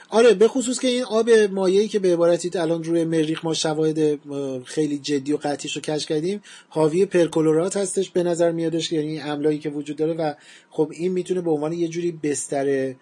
آره به خصوص که این آب مایعی که به عبارتی الان روی مریخ ما شواهد اه، خیلی جدی و قطعیش رو کشف کردیم حاوی پرکلورات هستش به نظر میادش یعنی املایی که وجود داره و خب این می‌تونه به عنوان یه جوری بستر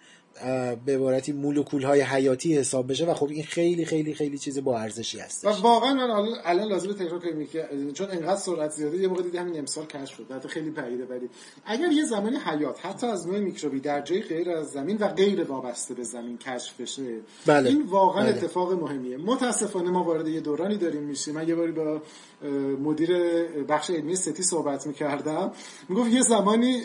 به عبارتی مولکول های حیاتی حساب بشه و خب این خیلی خیلی خیلی چیز با ارزشی هست و واقعا من الان الان لازم تکرار کنم که چون انقدر سرعت زیاده یه موقع دیدی همین امسال کشف شد حتی خیلی بعیده ولی اگر یه زمانی حیات حتی از نوع میکروبی در جای غیر از زمین و غیر وابسته به زمین کشف بشه بله. این واقعا بله. اتفاق مهمیه متاسفانه ما وارد یه دورانی داریم میشیم من یه باری با مدیر بخش علمی ستی صحبت می‌کردم. می‌گفت یه زمانی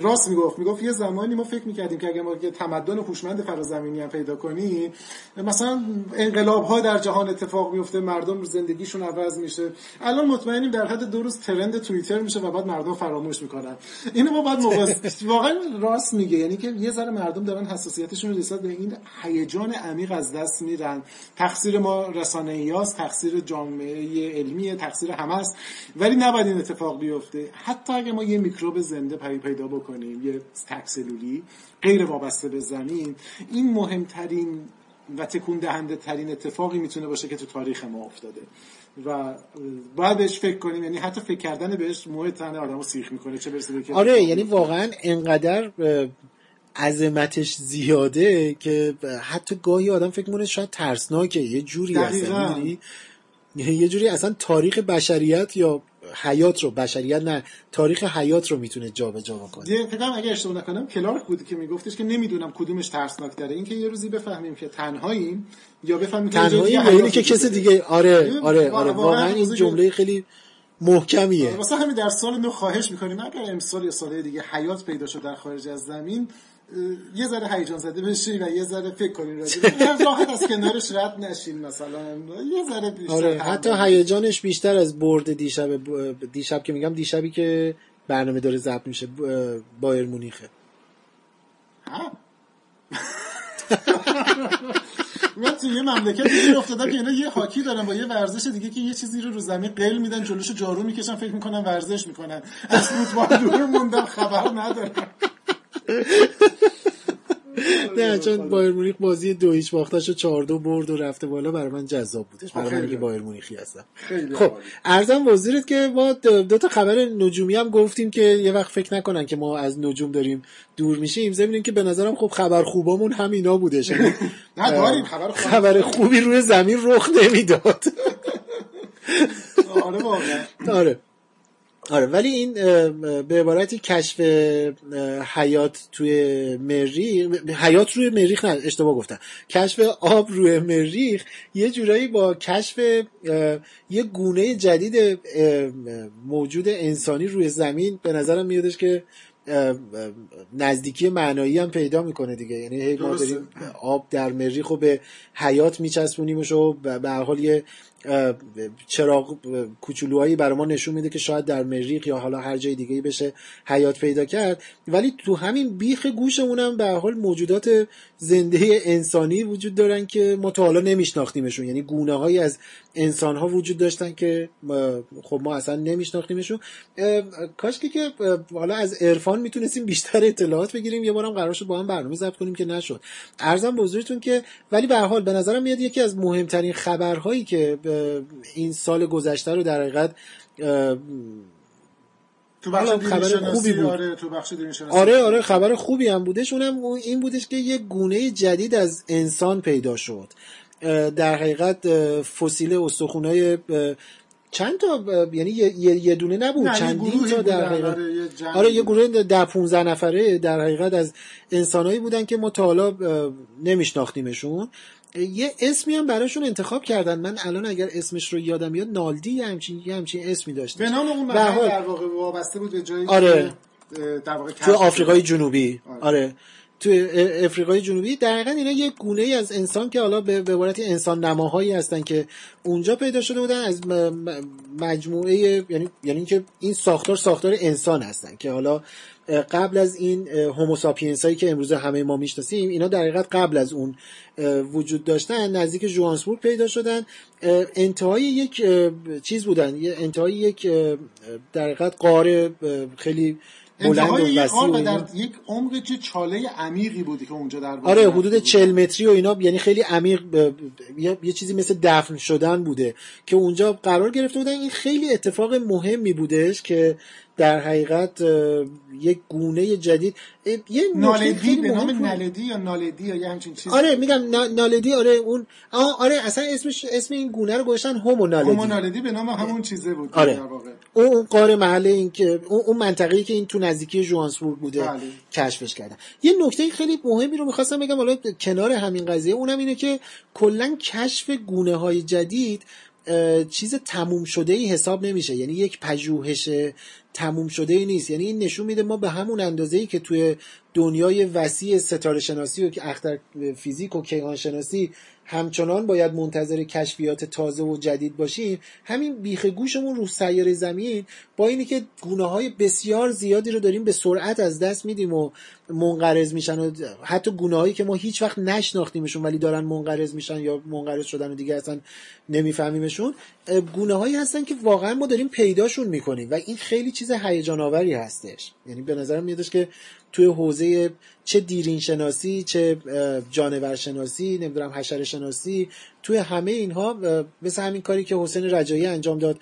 راست می‌گفت. می‌گفت یه زمانی ما فکر می‌کردیم که اگر ما یه تمدن هوشمند فرازمینی هم پیدا کنی مثلا انقلاب ها در جهان اتفاق میفته مردم زندگیشون عوض میشه. الان مطمئنیم در حد دو روز ترند توییتر میشه و بعد مردم فراموش می‌کنن. اینو ما باید مواظب واقعا راست میگه. یعنی که یه ذره مردم دارن حساسیتشون رو نسبت به این هیجان عمیق از دست میدن. تقصیر ما رسانه‌ای هاست تقصیر جامعه علمی تقصیر همه است. ولی نباید این اتفاق بیفته. حتی اگه ما یه میکروب زنده پی پیدا بکنیم یه تک سلولی غیر وابسته به زمین این مهمترین و تکون دهنده ترین اتفاقی می‌تونه باشه که تو تاریخ ما افتاده. و باید بهش فکر کنیم. یعنی حتی فکر کردن بهش موه تن آدمو سیخ می‌کنه. چه برسه به آره یعنی واقعا انقدر عظمتش زیاده که حتی گاهی آدم فکر می‌کنه شاید ترسناکه. یه جوری دقیقاً. یه جوری اصلا تاریخ بشریت یا حیات رو بشریت نه تاریخ حیات رو می‌تونه جابجا بکنه. یه فکرم اگه اشتباه نکنم کلارک بودی که میگفتش که نمی‌دونم کدومش ترسناک داره اینکه یه روزی بفهمیم که تنهاییم یا بفهمیم جای تنهایی یا اینی که داره. دیگه آره آره واقعاً آره واقعا این جمله خیلی محکمیه. واسه همین در سال نو خواهش می‌کنیم اگر امسال یا سال دیگه حیات پیدا شد در خارج از زمین یه ذره هیجان زده بشین و یه ذره فکر کنین راجع. راحت از کنارش رد نشین مثلا یه ذره بیشتر آره حتی هیجانش بیشتر از برد دیشب دیشب که میگم دیشبی که برنامه داره ضبط میشه بایر مونیخه؟ من توی یه مملکت گیر افتادم که اینا یه هاکی دارن با یه ورزش دیگه که یه چیزی رو رو زمین قل میدن جلوشو جارو می‌کشن فکر می‌کنن ورزش می‌کنن از فوتبال دور موندم خبر ندارم نه چون بایر مونیخ بازی دو هیچ باختش چهار دو برد و رفته بالا برای من جذاب بودش برای من که بایر مونیخی هستم. خیلی خب. ارزم وزیرت که ما دو تا خبر نجومی هم گفتیم که یه وقت فکر نکنن که ما از نجوم داریم دور میشیم. ضمن که به نظرم خب خبر خوبامون همینا بودش یعنی نه داریم. خبر خبر خوبی روی زمین رخ نمی‌داد. آره واقعا. آره. آره ولی این به عبارتی کشف حیات توی مریخ حیات روی مریخ نه اشتباه گفتم کشف آب روی مریخ یه جورایی با کشف یه گونه جدید موجود انسانی روی زمین به نظرم میادش که نزدیکی معنایی هم پیدا می‌کنه دیگه یعنی هی ما. داریم آب در مریخ رو به حیات میچسبونیمش و به هر حال یه چراغ کوچولوهایی برای ما نشون میده که شاید در مریخ یا حالا هر جای دیگه بشه حیات پیدا کرد. ولی تو همین بیخ گوشمون هم به حال موجودات زنده انسانی وجود دارن که ما تا حالا نمیشناختیمشون. یعنی گونه هایی از انسان ها وجود داشتن که خب ما اصلا نمیشناختیمشون. کاش که حالا از عرفان می‌تونستیم بیشتر اطلاعات بگیریم. یه بارم قرار شد با هم برنامه ضبط کنیم که نشد. ارزم بزرگتون که ولی به حال به نظرم میاد یکی از مهمترین خبرهایی که این سال گذشته رو در حقیقت تو بخش خبر خوبی بود. آره تو بخش آره آره خبر خوبی هم بودش. اونم اون- این بودش که یه گونه جدید از انسان پیدا شد. در حقیقت فسیل استخونای چند تا یعنی یه, یه- دونه نبود. چندین تا در حقیقت. آره، یه آره یه. گروه در 15 نفره در حقیقت از انسانایی بودن که ما تا حالا نمیشناختیمشون. یه اسمی هم براشون انتخاب کردن من الان اگر اسمش رو یادم بیاد نالدی یه همچین یه همچین اسمی داشت به نام اون حال- در واقع وابسته بود به جایی آره. در واقع تو آفریقای. جنوبی آره. آره تو افریقای جنوبی دقیقا اینا یه گونه ای از انسان که حالا به عبارت انسان نماهایی هستن که اونجا پیدا شده بودن از مجموعه یعنی یعنی که این ساختار ساختار انسان هستن که حالا قبل از این هوموساپینس هایی که امروز همه ما می‌شناسیم اینا در حقیقت قبل از اون وجود داشتن نزدیک جوانسبورگ پیدا شدن انتهای یک چیز بودن انتهای یک در حقیقت قاره خیلی بلند و وسیع و. در یک عمق چه چاله عمیقی بودی که اونجا در آره حدود بود. 40 متری و اینا یعنی خیلی عمیق یه چیزی مثل دفن شدن بوده که اونجا قرار گرفته بودن این خیلی اتفاق مهمی بودش که در حقیقت یک گونه جدید. یه نالدی به نام نالدی یا نالدی یا یه همچین چیزی. آره میگم نا- نالدی آره اون آره اصلا اسمش اسم این گونه رو گذاشتن هومو نالدی هومو نالدی به نام همون چیزه بود آره. اون اون قاره محل این که اون, منطقه‌ای که این تو نزدیکی جوانسبورگ بوده بله. کشفش کردن. یه نکته خیلی مهمی رو می‌خواستم بگم حالا کنار همین قضیه اونم اینه که کلا کشف گونه های جدید چیز تموم شده ای حساب نمیشه. یعنی یک پژوهش تموم شده ای نیست. یعنی این نشون میده ما به همون اندازه ای که توی دنیای وسیع ستاره شناسی و اختر فیزیک و کیهان شناسی همچنان باید منتظر کشفیات تازه و جدید باشیم همین بیخ گوشمون رو سیاره زمین با اینی که گونه های بسیار زیادی رو داریم به سرعت از دست میدیم و منقرض میشن و حتی گونه هایی که ما هیچ وقت نشناختیمشون ولی دارن منقرض میشن یا منقرض شدن و دیگه اصلا نمیفهمیمشون. گونه هایی هستن که واقعا ما داریم پیداشون می‌کنیم و این خیلی چیز هیجان آوری هستش. یعنی به نظرم میادش که توی حوزه چه دیرین شناسی چه جانور شناسی نمی‌دونم حشره شناسی توی همه اینها مثل همین کاری که حسین رجایی انجام داد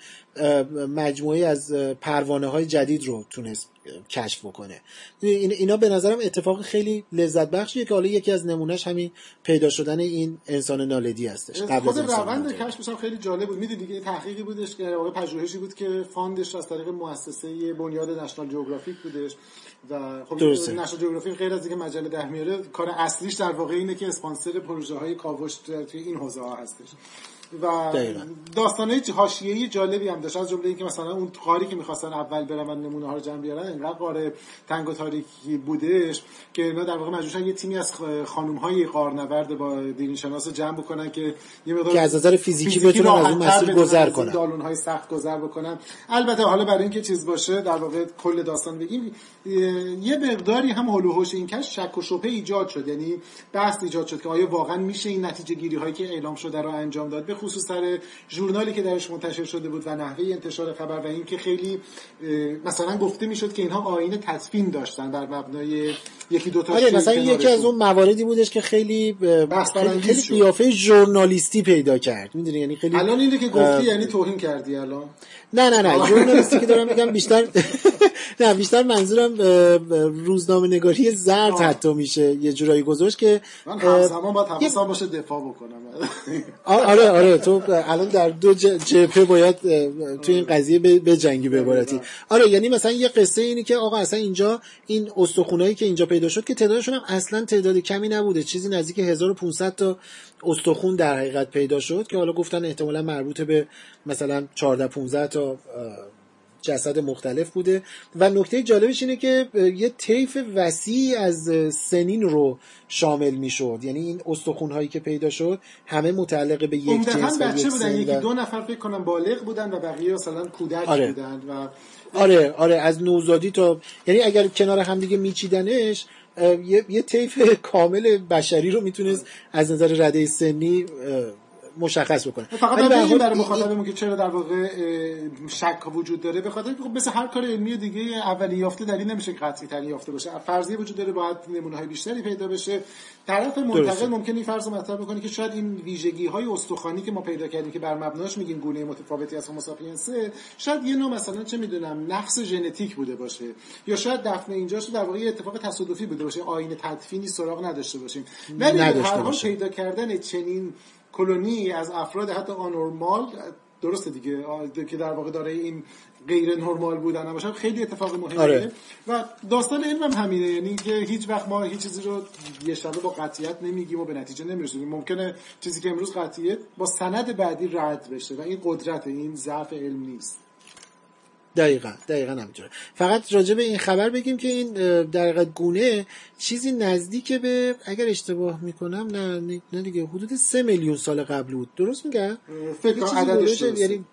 مجموعه از پروانه های جدید رو تونست کشف بکنه. اینا به نظرم اتفاق خیلی لذت بخشیه که حالا یکی از نمونهش همین پیدا شدن این انسان نالدی هستش قبل خود روند کشفش هم خیلی جالب بود. می‌دید دیگه تحقیقی بودش که واقعا پژوهشی بود که فاندش از طریق مؤسسه بنیاد نشنال جغرافیک بودش و خب نشنال جغرافیک غیر از دیگه مجله ده میاره کار اصلیش در واقع اینه که اسپانسر پروژه های کاوش توی این حوزه ها هستش. و داستانه حاشیه‌ای جالبی هم داشت. از جمله اینکه مثلا اون قاری که می‌خواستن اول برن نمونه ها رو جمع بیارن اینقدر قاره تنگ و تاریکی بودش که اینا در واقع مجبور یه تیمی از خانم های قارنورد با دین شناس جمع بکنن که یه مقدار که از نظر فیزیکی, بتونن از اون مسیر گذر کنن. دالون های سخت گذر بکنن. البته حالا برای اینکه چیز باشه در واقع کل داستان بگیم یه مقداری هم هول این کش شک و شبهه ایجاد شد. یعنی بحث ایجاد شد که آیا واقعا میشه این نتیجه گیری هایی که اعلام شده رو انجام داد؟ خصوص سر ژورنالی که درش منتشر شده بود و نحوه انتشار خبر و اینکه خیلی مثلا گفته می‌شد که اینها آینه تدفین داشتن بر مبنای یکی دو تا آره مثلا یکی از اون مواردی بودش که خیلی بحث خیلی قیافه ژورنالیستی پیدا کرد. می‌دونی؟ یعنی خیلی الان اینه که گفتی یعنی توهین کردی الان. نه نه نه. ژورنالیستی که دارم میگم بیشتر نه بیشتر منظورم روزنامه نگاری زرد حتی میشه یه جورایی گذاشت که من همزمان باید حواسم باشه دفاع بکنم. آره آره. تو الان در دو جبهه باید تو این قضیه به جنگی به عبارتی آره یعنی مثلا یه قصه اینی که آقا اصلا اینجا این استخونایی که اینجا پیدا شد که تعدادشون هم اصلا تعداد کمی نبوده. چیزی نزدیک 1500 تا استخون در حقیقت پیدا شد که حالا گفتن احتمالا مربوط به مثلا 14 15 تا جسد مختلف بوده. و نکته جالبش اینه که یه طیف وسیع از سنین رو شامل می‌شد. یعنی این استخون هایی که پیدا شد همه متعلق به یک جنس یک بودن. یکی دو نفر فکر کنم بالغ بودن و بقیه مثلا کودک آره. بودن و آره آره از نوزادی تا یعنی اگر کنار همدیگه میچیدنش یه, یه طیف کامل بشری رو می‌تونست از نظر رده سنی مشخص بکنه. فقط برای, برای مخاطبمون که چرا در واقع شک وجود داره به خاطر خب مثل هر کار علمی دیگه اولی یافته در این نمیشه قطعی ترین یافته باشه. فرضیه وجود داره باید نمونه های بیشتری پیدا بشه. طرف منتقد ممکنه این فرض رو مطرح بکنه که شاید این ویژگی های استخوانی که ما پیدا کردیم که بر مبناش میگیم گونه متفاوتی از هوموساپینس شاید یه نوع مثلا چه می‌دونم نقص ژنتیک بوده باشه. یا شاید دفن اینجاش در واقع اتفاق تصادفی بوده باشه. آینه تدفینی سراغ نداشته باشیم. ولی هر پیدا کردن چنین کلونی از افراد حتی آنورمال درسته دیگه که در واقع داره این غیر نرمال بودن باشن خیلی اتفاق مهمیه. آره. و داستان علم هم همینه یعنی که هیچ وقت ما هیچ چیزی رو یه شبه با قطعیت نمیگیم و به نتیجه نمی‌رسیم ممکنه چیزی که امروز قطعیت با سند بعدی رد بشه و این قدرت این ضعف علم نیست. دقیقا دقیقا همینطوره. فقط راجع به این خبر بگیم که این در گونه چیزی نزدیک به اگر اشتباه می‌کنم نه نه دیگه حدود سه میلیون سال قبل بود. درست میگم فکر عددش یعنی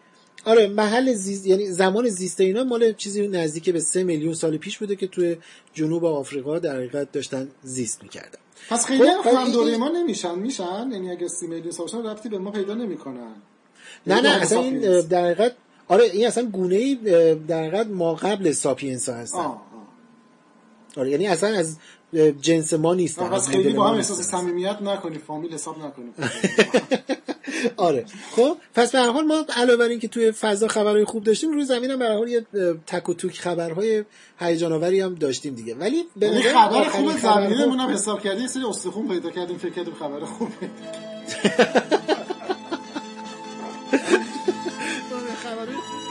آره محل زیست یعنی زمان زیست اینا مال چیزی نزدیک به سه میلیون سال پیش بوده که توی جنوب آفریقا در حقیقت داشتن زیست می‌کردن. پس خیلی هم دوره ما نمیشن. میشن؟ یعنی اگه سی میلیون سال رفتی به ما پیدا نمی‌کنن. نه نه اصلا این در حقیقت آره این اصلا گونه ای در حقیقت ما قبل sapiens ها هستن آره یعنی اصلا از جنس ما نیستن پس خیلی با هم احساس صمیمیت نکنی فامیل حساب نکنی. آره. خب پس به هر حال ما علاوه بر اینکه توی فضا خبرهای خوب داشتیم روی زمین هم به هر حال یه تک و توک خبرهای هیجان آوری هم داشتیم دیگه. ولی به یعنی خبر خوب زمینمون هم حساب کردیم سری استخون پیدا کردیم فکر کردیم خبر خوبه. বাবি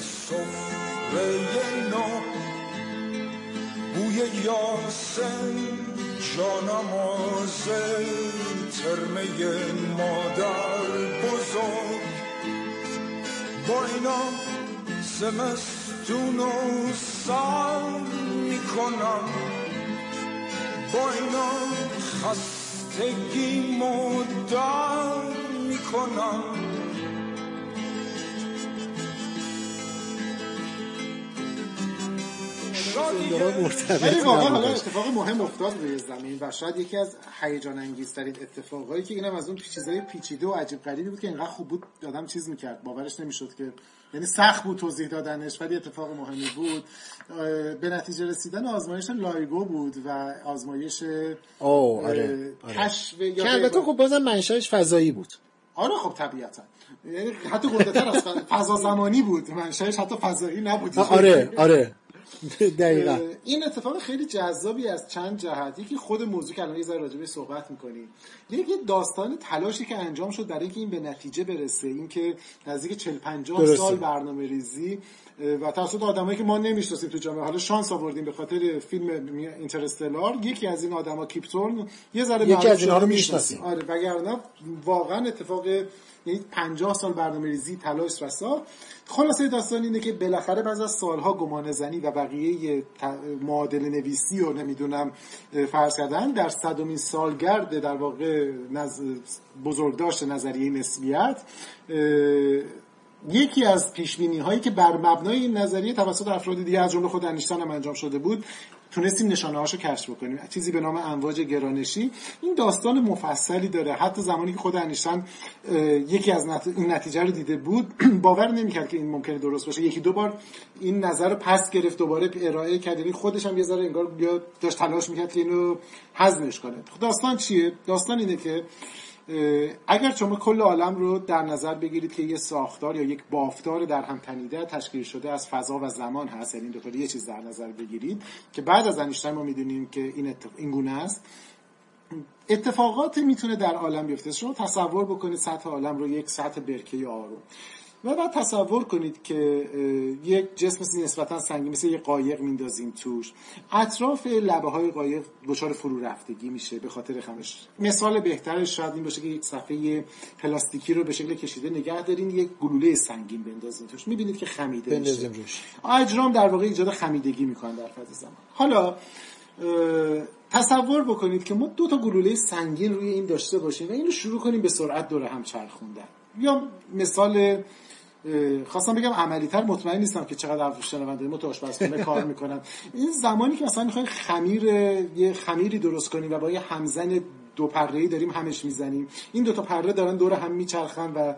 سفره نو بوی یاسن جانماز ترمه مادر بزرگ با اینا زمستون و سر می‌کنم با اینا خستگی مدر می‌کنم ولی واقعا حالا نبودش. اتفاق مهم افتاد روی زمین. و شاید یکی از هیجان انگیزترین اتفاقایی که اینم از اون چیزای پیچیده و عجیب غریبی بود که اینقدر خوب بود آدم چیز می‌کرد. باورش نمی‌شد که یعنی سخت بود توضیح دادنش ولی اتفاق مهمی بود. به نتیجه رسیدن آزمایش لایگو بود و آزمایش اوه آره, آره. که البته خب بازم منشأش فضایی بود. آره خب طبیعتا. یعنی حتی گنده از فضا زمانی بود. منشأش حتی فضایی نبود. آره آره. دقیقا این اتفاق خیلی جذابی از چند جهت یکی خود موضوع که الان یه ذره راجع بهش صحبت می‌کنیم یکی داستان تلاشی که انجام شد برای اینکه این به نتیجه برسه اینکه نزدیک 40 50 درسته. سال برنامه ریزی و توسط آدمایی که ما نمی‌شناسیم تو جامعه حالا شانس آوردیم به خاطر فیلم اینترستلار یکی از این آدما کیپتورن یه ذره یکی از اینها شده رو. می‌شناسیم. آره وگرنه واقعا اتفاق یعنی 50 سال برنامه ریزی تلاش و سال. خلاصه داستان اینه که بالاخره بعد از سالها گمان زنی و بقیه معادله نویسی و نمی‌دونم فرض کردن. در صدومین سالگرد در واقع نز... بزرگداشت نظریه نسبیت یکی از پیش هایی که بر مبنای این نظریه توسط افراد دیگه از جمله خود انیشتین هم انجام شده بود تونستیم نشانه هاشو کشف بکنیم. چیزی به نام امواج گرانشی این داستان مفصلی داره. حتی زمانی که خود انیشتین اه، یکی از نت... این نتیجه رو دیده بود باور نمی‌کرد که این ممکنه درست باشه. یکی دو بار این نظر رو پس گرفت دوباره ارائه کرد. یعنی خودش هم یه ذره انگار داشت تلاش می‌کرد که اینو هضمش کنه. داستان چیه؟ داستان اینه که اگر شما کل عالم رو در نظر بگیرید که یه ساختار یا یک بافتار در هم تنیده تشکیل شده از فضا و زمان هست یعنی دو یه چیز در نظر بگیرید که بعد از انیشتین ما می‌دونیم که این, اتف... این گونه است. اتفاقات می‌تونه در عالم بیفته. شما تصور بکنید سطح عالم رو یک سطح برکه آروم. و بعد تصور کنید که یک جسم نسبتا سنگین مثل یک قایق میندازیم توش. اطراف لبه های قایق دچار فرو رفتگی میشه به خاطر خمش مثال بهترش شاید این باشه که یک صفحه پلاستیکی رو به شکل کشیده نگه دارین یک گلوله سنگین بندازین توش. می‌بینید که خمیده میشه. اجرام در واقع ایجاد خمیدگی می‌کنن در فضا زمان. حالا تصور بکنید که ما دو تا گلوله سنگین روی این داشته باشیم و این رو شروع کنیم به سرعت دور هم چرخوندن. یا مثال خواستم بگم عملی تر مطمئن نیستم که چقدر شنونده ما تو آشپزخونه کار می‌کنن این زمانی که مثلا می‌خوایم خمیر یه خمیری درست کنیم و با یه همزن دو پره‌ای داریم همش می‌زنیم. این دو تا پره دارن دور هم میچرخن و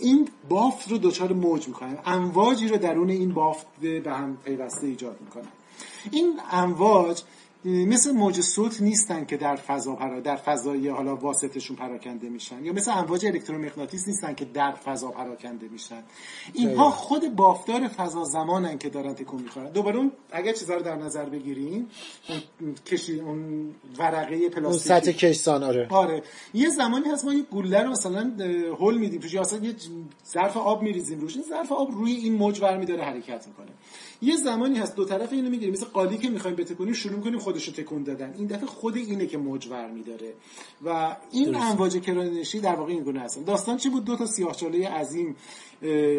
این بافت رو دچار موج می‌کنن. امواجی رو درون این بافت به هم پیوسته ایجاد می‌کنن. این امواج مثل موج صوت نیستن که در فضا پرا در فضای حالا واسطشون پراکنده میشن. یا مثل امواج الکترومغناطیس نیستن که در فضا پراکنده میشن. اینها خود بافتار فضا زمانن که دارن تکون می‌خورن. دوباره اون اگر چیزا رو در نظر بگیریم اون کشی اون ورقه اون پلاستیکی سطح کشسان آره. آره. یه زمانی هست ما یه گوله رو مثلا هول میدیم. توش یا اصلا یه ظرف آب میریزیم روش. این ظرف آب روی این موج برمیداره حرکت می‌کنه. یه زمانی هست دو طرف اینو می‌گیریم مثل قالی که می‌خوایم بتکونیم شروع می‌کنیم خودش رو تکون دادن. این دفعه خود اینه که موج برمیداره و این امواج کرانشی در واقع این گونه هستن. داستان چی بود؟ دو تا سیاهچاله عظیم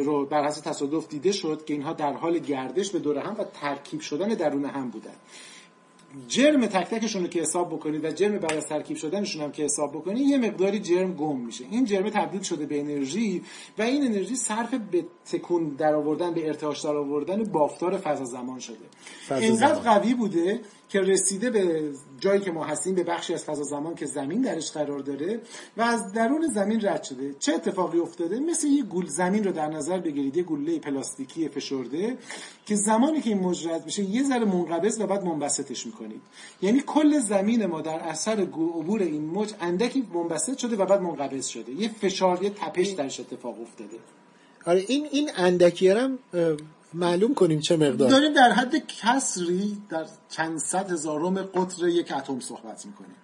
رو بر حسب تصادف دیده شد که اینها در حال گردش به دور هم و ترکیب شدن درون هم بودن. جرم تک تکشون رو که حساب بکنید و جرم بعد از ترکیب شدنشون هم که حساب بکنید یه مقداری جرم گم میشه این جرم تبدیل شده به انرژی و این انرژی صرف به تکون در آوردن به ارتعاش در آوردن بافتار فضا زمان شده اینقدر. قوی بوده که رسیده به جایی که ما هستیم به بخشی از فضا زمان که زمین درش قرار داره و از درون زمین رد شده. چه اتفاقی افتاده؟ مثل یه گول زمین رو در نظر بگیرید یه گوله پلاستیکی فشرده که زمانی که این موج رد میشه یه ذره منقبض و بعد منبسطش می‌کنید. یعنی کل زمین ما در اثر عبور این موج اندکی منبسط شده و بعد منقبض شده. یه فشار یه تپش درش اتفاق افتاده. آره این این اندکیه هم معلوم کنیم چه مقدار. داریم در حد کسری در چند صد هزارم قطر یک اتم صحبت می‌کنیم.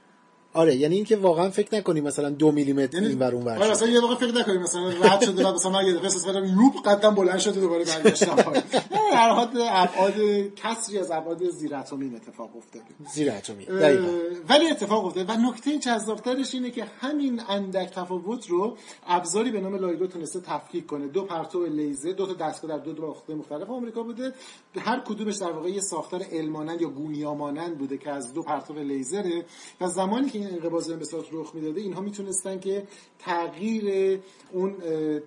آره یعنی اینکه واقعا فکر نکنیم مثلا دو میلیمتر یعنی این اون ور آره شد. مثلا یه واقع فکر نکنیم مثلا رد شده بعد مثلا من یه دفعه احساس کردم یوب قدم بلند شده دوباره برگشتم. نه، در حد ابعاد کسری از ابعاد زیر اتمی اتفاق افتاده. زیر اتمی ولی اتفاق افتاده. و نکته جذابترش اینه که همین اندک تفاوت رو ابزاری به نام LIGO تونسته تفکیک کنه. دو پرتو لیزر دو تا دستگاه در دو نقطه مختلف آمریکا بوده. هر کدومش در واقع یه ساختار L مانند یا گونیا مانند بوده که از دو پرتو لیزره. و زمانی که این انقباض انبساط رخ می‌داده اینها می‌تونستن که تغییر اون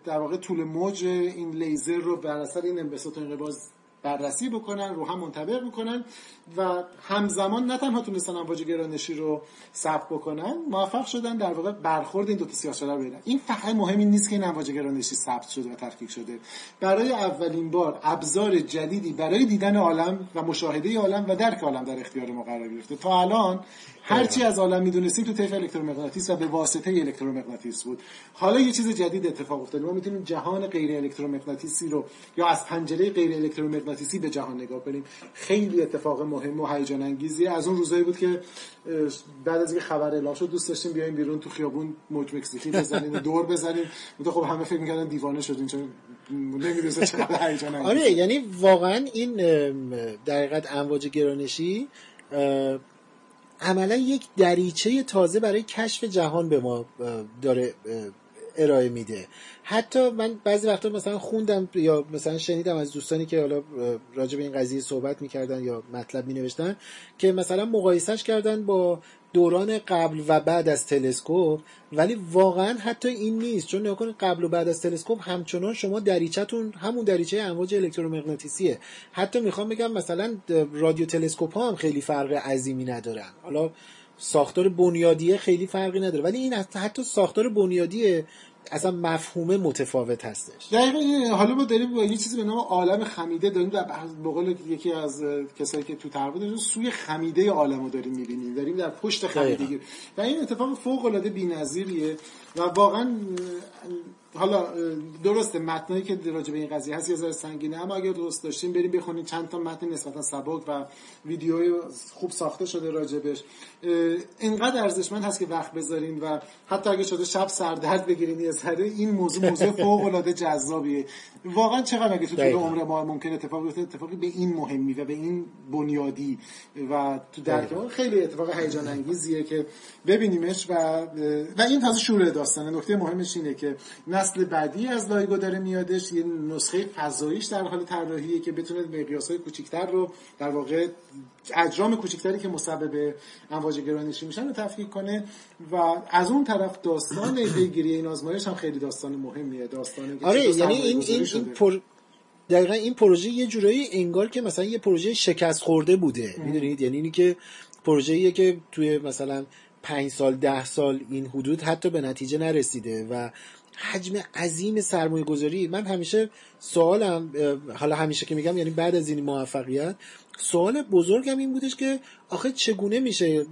در واقع طول موج این لیزر رو بر اثر این انبساط انقباض بررسی بکنن رو هم منطبق می‌کنن و همزمان نه تنها تونستن امواج گرانشی رو ثبت بکنن موفق شدن در واقع برخورد این دو تا سیاه‌چاله رو این فقط مهم این نیست که این امواج گرانشی ثبت شده و تفکیک شده. برای اولین بار ابزار جدیدی برای دیدن عالم و مشاهده عالم و درک عالم در اختیار ما قرار گرفته. تا الان هرچی از عالم می‌دونستیم تو طیف الکترومغناطیس و به واسطه الکترومغناطیس بود. حالا یه چیز جدید اتفاق افتاده. ما می‌تونیم جهان غیر الکترومغناطیسی رو یا از پنجره غیر الکترومغناطیسی به جهان نگاه کنیم. خیلی اتفاق مهم و هیجان انگیزیه. از اون روزایی بود که بعد از اینکه خبر اعلام شد دوست داشتیم بیایم بیرون تو خیابون موج مکزیکی بزنیم دور بزنیم. خب همه فکر می‌کردن دیوانه شدیم چون نمی‌دونست چقدر هیجان انگیزه. آره یعنی واقعا این در حقیقت امواج گرانشی عملا یک دریچه تازه برای کشف جهان به ما داره ارائه میده. حتی من بعضی وقتا مثلا خوندم یا مثلا شنیدم از دوستانی که حالا راجع به این قضیه صحبت می‌کردن یا مطلب مینوشتن که مثلا مقایسش کردن با دوران قبل و بعد از تلسکوپ ولی واقعا حتی این نیست. چون نگاه قبل و بعد از تلسکوپ همچنان شما دریچهتون همون دریچه امواج الکترومغناطیسیه. حتی می‌خوام بگم مثلا رادیو تلسکوپ ها هم خیلی فرق عظیمی ندارن. حالا ساختار بنیادیه خیلی فرقی نداره. ولی این حتی- ساختار بنیادی اصلا مفهومه متفاوت هستش. دقیقا حالا ما داریم با یه چیزی به نام عالم خمیده داریم در به قول یکی از کسایی که تو تربیت داریم سوی خمیده عالم رو داریم می‌بینیم. داریم در پشت خمیدگی و این اتفاق فوق العاده بی‌نظیریه و واقعا حالا درسته متنایی که راجع به این قضیه هست یه ذره سنگینه اما اگر دوست داشتین بریم بخونید چند تا متن نسبتا سبک و ویدیوی خوب ساخته شده راجبش. اینقدر ارزشمند هست که وقت بذارین و حتی اگه شده شب سردرد بگیرین یه ذره این موضوع موضوع فوق العاده جذابیه. واقعا چقدر اگه تو طول. عمر ما ممکن اتفاق بیفته اتفاقی به این مهمی و به این بنیادی و تو درک ما خیلی اتفاق هیجان انگیزیه که ببینیمش و و این تازه شروع داستانه. نکته مهمش اینه که نسل بعدی از LIGO داره میادش یه نسخه فضاییش در حال طراحیه که بتونه مقیاس‌های کوچیکتر رو در واقع اجرام کوچیکتری که مسبب امواج گرانشی میشن رو تفکیک کنه و از اون طرف داستان پیگیری این آزمایش هم خیلی داستان مهمیه داستانی که آره یعنی این این. این پر... دقیقا این پروژه یه جورایی انگار که مثلا یه پروژه شکست خورده بوده می‌دونید یعنی اینی که پروژه‌ایه که توی مثلا پنج سال ده سال این حدود حتی به نتیجه نرسیده و حجم عظیم سرمایه گذاری من همیشه سوالم حالا همیشه که میگم یعنی بعد از این موفقیت سوال بزرگم این بودش که آخه چگونه میشه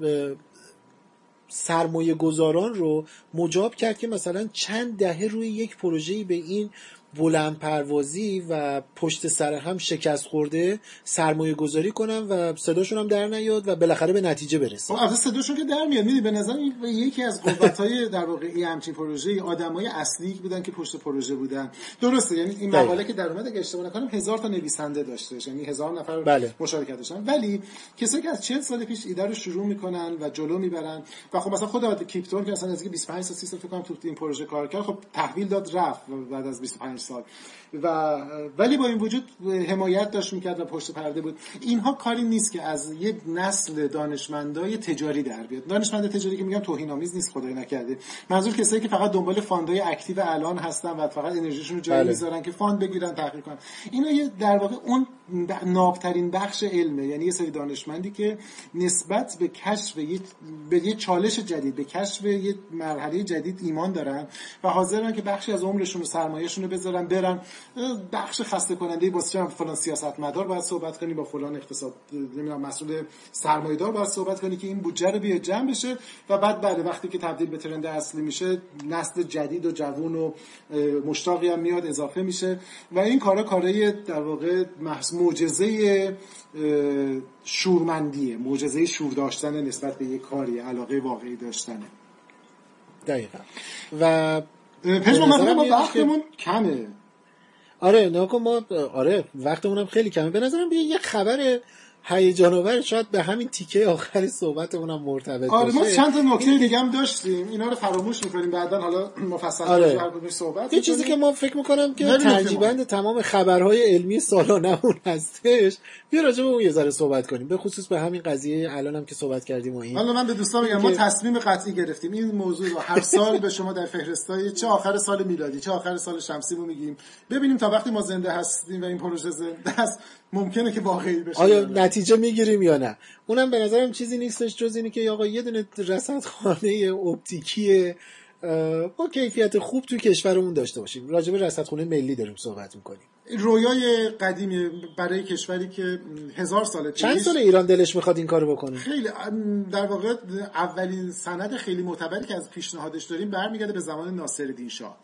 سرمایه گذاران رو مجاب کرد که مثلا چند دهه روی یک پروژه‌ای به این بلند پروازی و پشت سر هم شکست خورده سرمایه گذاری کنن و صداشون هم در نیاد و بالاخره به نتیجه برسه. خب البته صداشون که در میاد. میدی به نظر یکی از قوت‌های در واقع این همچین پروژه آدمای اصلی بودن که پشت پروژه بودن. درسته یعنی این. مقاله که در اومد اگه اشتباه نکنم هزار تا نویسنده داشتش یعنی هزار نفر بله. مشارکت داشتن ولی کسایی که از 40 سال پیش ایده رو شروع می‌کنن و جلو می‌برن و خب مثلا خود کیپتون که مثلا از 25 تا 30 سال فکر کنم تو این پروژه کار کرد خب تحویل داد رفت بعد از 25 سال و ولی با این وجود حمایت داشت می‌کرد و پشت پرده بود. اینها کاری نیست که از یک نسل دانشمندای تجاری در بیاد. دانشمند تجاری که میگم توهین آمیز نیست خدای نکرده. منظور کسایی که فقط دنبال fund ای active الان هستن و فقط انرژیشون رو جایی بله. می‌ذارن که fund بگیرن تحقیق کنن. اینا یه در واقع اون نابترین بخش علمه. یعنی یه سری دانشمندی که نسبت به کشف یه به یه چالش جدید به کشف یه مرحله جدید ایمان دارن و حاضرن که بخشی از عمرشون و سرمایهشون رو بذارن برن بخش خسته کننده واسه چه فلان سیاستمدار باید صحبت کنی با فلان اقتصاد نمی‌دونم مسئول سرمایه‌دار باید صحبت کنی که این بودجه رو بیاد جمع بشه و بعد بعد وقتی که تبدیل به ترند اصلی میشه نسل جدید و جوون و مشتاقی هم میاد اضافه میشه و این کارا کارای در واقع محض معجزه شورمندیه معجزه شور داشتن نسبت به یک کاری علاقه واقعی داشتنه. دقیقا. و پژمان نظرم ما وقتمون کمه. آره نکن ما آره وقتمونم خیلی کمه. به نظرم بیا یه خبر هیجان آور شاید به همین تیکه آخر صحبتمونم مرتبط آره ما باشه چند تا نکته دیگه هم داشتیم. اینا رو فراموش می‌کنیم. بعدا حالا مفصل آره. صحبت یه چیزی که. ما فکر می‌کنم که ترجیبند تمام خبرهای علمی سالانمون هستش. بیا راجع به اون یه ذره صحبت کنیم. به خصوص به همین قضیه الان هم که صحبت کردیم و این. حالا من به دوستان میگم ما تصمیم قطعی گرفتیم. این موضوع رو هر سال به شما در فهرستای چه آخر سال میلادی چه آخر سال شمسی رو میگیم. ببینیم تا وقتی ما زنده هستیم و این پروژه زنده است ممکنه که واقعی بشه آیا. نتیجه می‌گیریم یا نه؟ اونم به نظرم چیزی نیستش جز اینه که آقا یه دونه رصدخانه اپتیکی اه، با کیفیت خوب تو کشورمون داشته باشیم. راجع به رصدخونه ملی داریم صحبت می‌کنیم. رویای قدیمی برای کشوری که هزار سال پیش چند سال ایران دلش می‌خواد این کارو بکنه؟ خیلی در واقع اولین سند خیلی معتبری که از پیشنهادش داریم برمیگرده به زمان ناصرالدین شاه.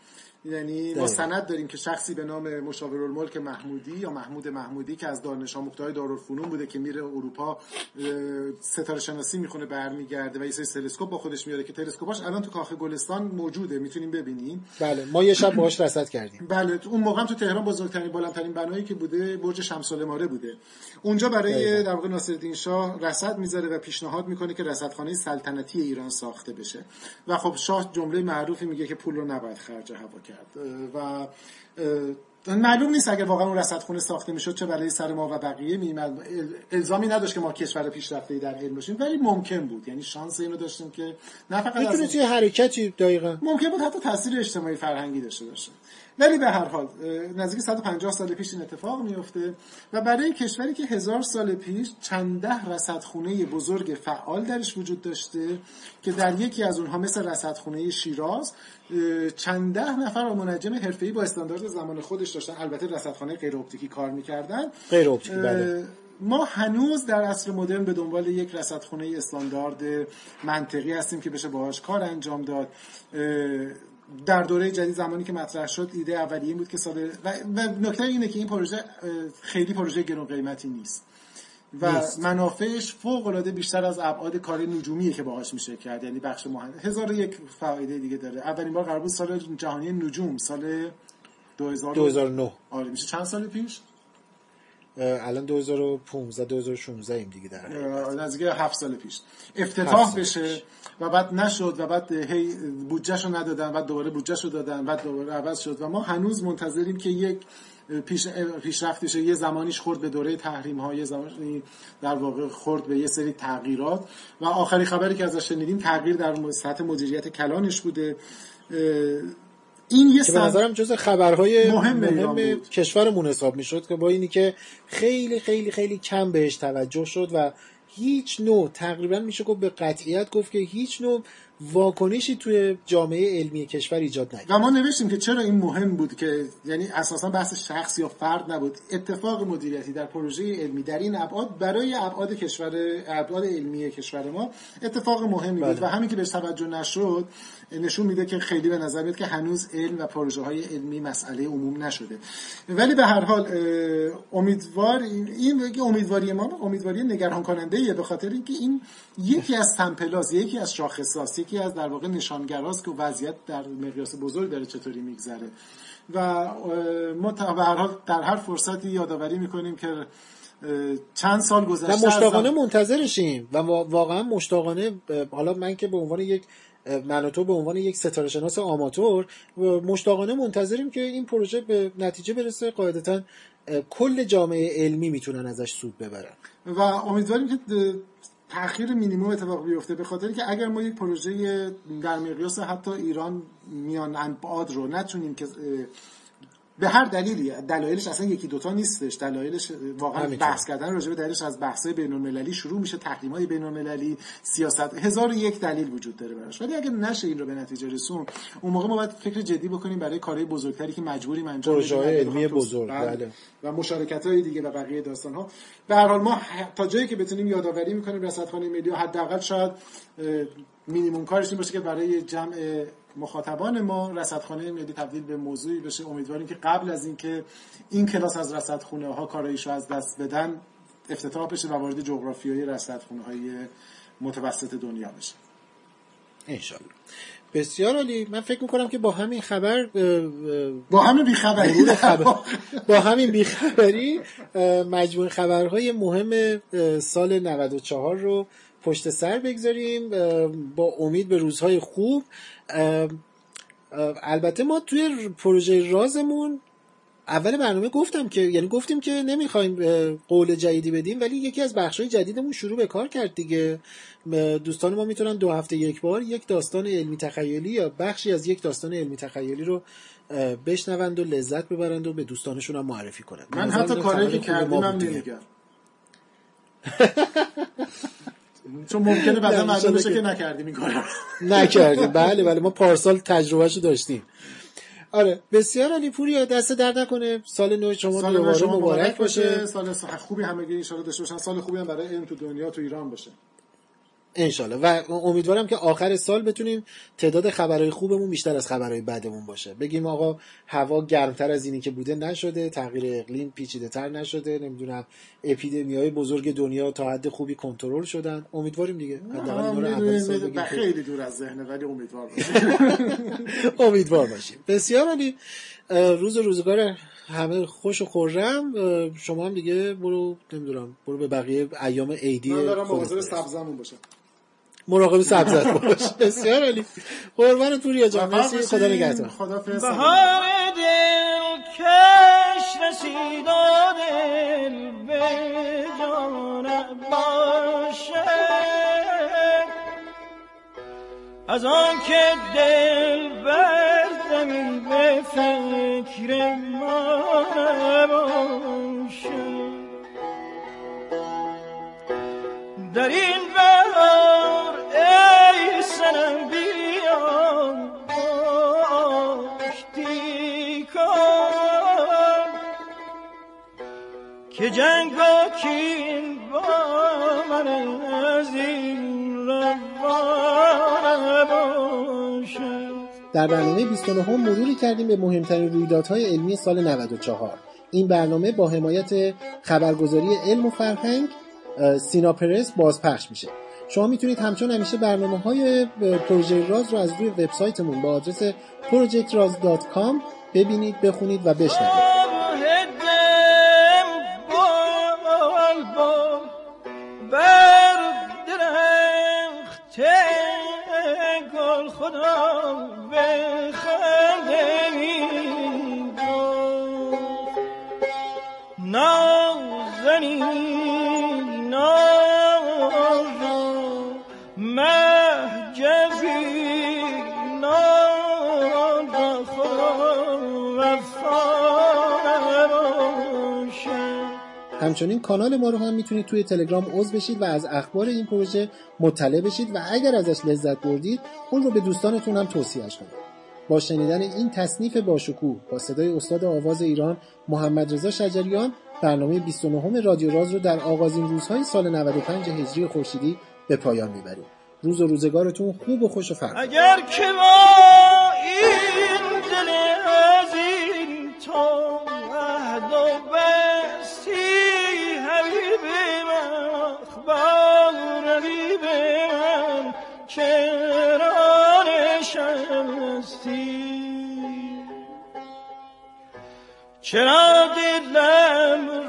یعنی ما. سند داریم که شخصی به نام مشاورالملک محمودی یا محمود محمودی که از دانش آموخته‌های دارالفنون بوده که میره اروپا ستاره شناسی می‌خونه برمیگرده و یه سری تلسکوپ با خودش میاره که تلسکوپاش الان تو کاخ گلستان موجوده می‌تونیم ببینیم. بله ما یه شب باهاش رصد کردیم. بله تو اون موقع هم تو تهران بزرگترین بلندترین بنایی که بوده برج شمس العماره بوده. اونجا برای دقیقاً. در واقع ناصرالدین شاه رصد می‌ذاره و پیشنهاد می‌کنه که رصدخانه سلطنتی ایران ساخته بشه. و خب شاه جمله معروفی میگه که پول رو نباید خرج هوا کرد. و معلوم نیست اگر واقعا اون رصدخونه ساخته می‌شد چه برای سر ما و بقیه میمد الزامی نداشت که ما کشور پیشرفته در علم باشیم ولی ممکن بود. یعنی شانس اینو داشتیم که نه فقط از می‌تونه توی حرکتی دقیقا. ممکن بود حتی تاثیر اجتماعی فرهنگی داشته باشه. ولی به هر حال نزدیک 150 سال پیش این اتفاق میفته و برای کشوری که هزار سال پیش چند ده رصدخونه بزرگ فعال درش وجود داشته که در یکی از اونها مثل رصدخونه شیراز چند ده نفر منجم حرفه‌ای با استاندارد زمان خودش داشتن. البته رصدخانه غیر اپتیکی کار می‌کردن. غیر اپتیکی بله. ما هنوز در عصر مدرن به دنبال یک رصدخونه استاندارد منطقی هستیم که بشه باهاش کار انجام داد. در دوره جدید زمانی که مطرح شد ایده اولیه این بود که سال و, و نکته اینه که این پروژه خیلی پروژه گرون قیمتی نیست. و نیست. منافعش فوق العاده بیشتر از ابعاد کار نجومیه که باهاش میشه کرد. یعنی بخش مهم هزار یک فایده دیگه داره. اولین بار قرار بود سال جهانی نجوم سال 2000 2009 آره میشه چند سال پیش؟ الان 2015 2016 ایم دیگه در. نزدیک هفت سال پیش. افتتاح بشه و بعد نشد و بعد هی بودجهش رو ندادن بعد دوباره بودجهش رو دادن بعد دوباره عوض شد و ما هنوز منتظریم که یک پیش پیشرفت بشه یه زمانیش خورد به دوره تحریم ها یه زمانی در واقع خورد به یه سری تغییرات. و آخری خبری که ازش شنیدیم تغییر در سطح مدیریت کلانش بوده. این یه که به نظرم جز خبرهای مهم مهم, بود. کشورمون حساب می‌شد که با اینی که خیلی خیلی خیلی کم بهش توجه شد و هیچ نوع تقریبا میشه گفت به قطعیت گفت که هیچ نوع واکنشی توی جامعه علمی کشور ایجاد نکرد. و ما نوشتیم که چرا این مهم بود که یعنی اساسا بحث شخص یا فرد نبود. اتفاق مدیریتی در پروژه علمی در این ابعاد برای ابعاد کشور ابعاد علمی کشور ما اتفاق مهمی بود. بله. و همین که بهش توجه نشد نشون میده که خیلی به نظر میاد که هنوز علم و پروژه های علمی مسئله عموم نشده. ولی به هر حال امیدوار این امیدواری ما امیدواری نگران کننده به خاطر اینکه این یکی از سمپلاس یکی از شاخصاست یکی از در واقع نشانگراست که وضعیت در مقیاس بزرگ داره چطوری میگذره. و ما هر حال در هر فرصتی یادآوری می‌کنیم که چند سال و گذشته از مشتاقانه منتظرشیم و وا- واقعا مشتاقانه حالا من که به عنوان یک من و تو به عنوان یک ستاره شناس آماتور و مشتاقانه منتظریم که این پروژه به نتیجه برسه قاعدتا کل جامعه علمی می‌تونن ازش سود ببرن. و امیدواریم که تاخیر مینیموم اتفاق بیفته به خاطر که اگر ما یک پروژه در مقیاس حتی ایران میان ابعاد رو نتونیم که به هر دلیلی دلایلش اصلا یکی دوتا نیستش دلایلش واقعا. بحث کردن راجع به دلیلش از بحث‌های بین‌المللی شروع میشه تحریم های بین‌المللی سیاست هزار و یک دلیل وجود داره براش ولی اگه نشه این رو به نتیجه رسون اون موقع ما باید فکر جدی بکنیم برای کارهای بزرگتری که مجبوریم انجام بدیم علمی بزرگ، بله. بله. و مشارکت های دیگه و بقیه داستان ها به هر حال ما تا جایی که بتونیم یادآوری می‌کنیم رصدخانه ملی حداقل شاید مینیمم کارش این باشه که برای جمع مخاطبان ما رصدخانه ملی تبدیل به موضوعی بشه. امیدواریم که قبل از اینکه این کلاس از رصدخونه ها کارایش رو از دست بدن افتتاح بشه و وارد جغرافیای رصدخونه های متوسط دنیا بشه. انشالله بسیار عالی. من فکر می‌کنم که با همین خبر با همه بیخبری. خبر. با همین بیخبری مجموع خبرهای مهم سال 94 رو پشت سر بگذاریم با امید به روزهای خوب. البته ما توی پروژه رازمون اول برنامه گفتم که یعنی گفتیم که نمی‌خوایم قول جدیدی بدیم ولی یکی از بخشهای جدیدمون شروع به کار کرد دیگه. دوستان ما می‌تونن دو هفته یک بار یک داستان علمی تخیلی یا بخشی از یک داستان علمی تخیلی رو بشنوند و لذت ببرند و به دوستانشون هم معرفی کنند. من حتی کاری که کردیم هم. نمیگم. چون ممکنه بعدا معلوم بشه که- نکردیم این کارو. نکردیم. بله بله. ما پارسال تجربهشو داشتیم. آره بسیار علی پوریا دست درد نکنه. سال نو شما سال دوباره شما مبارک باشه. سال خوبی همگی ان داشته باشن. سال خوبی هم برای علم تو دنیا تو ایران باشه. انشالله. و امیدوارم که آخر سال بتونیم تعداد خبرهای خوبمون بیشتر از خبرهای بدمون باشه. بگیم آقا هوا گرمتر از اینی که بوده نشده تغییر اقلیم پیچیده تر نشده نمی‌دونم اپیدمی های بزرگ دنیا تا حد خوبی کنترل شدن. امیدواریم دیگه. حداقل خیلی. دور از ذهنه ولی امیدوار باشیم. امیدوار باشیم. بسیار عالی. روز روزگار همه خوش و خورم. شما هم دیگه برو نمی‌دونم برو به بقیه ایام عیدی من دارم مواظب. سبزمون باشم. مراقب سبزت باش بسیار عالی. قربان پوریا جان. مرسی. خدا. نگهدار. خدا فرستاد. بهار دل کش رسید و دل به جان باشه. از آن که دل بر زمین به فکر ما نباشه. در این بهار ای سنم بیا آشتی کن که جنگ و کین با من از این روانه باشه در برنامه 29 هم مروری کردیم به مهمترین رویدادهای علمی سال 94 این برنامه با حمایت خبرگزاری علم و فرهنگ سینا پرس بازپخش میشه. شما می‌تونید همچون همیشه برنامه های پروژه راز رو از روی وبسایتمون با آدرس projectraz.com ببینید بخونید و بشنوید. خدا همچنین کانال ما رو هم می‌تونید توی تلگرام عضو بشید و از اخبار این پروژه مطلع بشید و اگر ازش لذت بردید اون رو به دوستانتون هم توصیهش کنید. با شنیدن این تصنیف باشکوه با صدای استاد آواز ایران محمد رضا شجریان برنامه 29 رادیو راز رو در آغازین روزهای سال 95 هجری خورشیدی به پایان می‌بریم. روز و روزگارتون خوب و خوش و فرخ اگر که با این دل عزیز تو من چرا نشستی؟ چرا دلم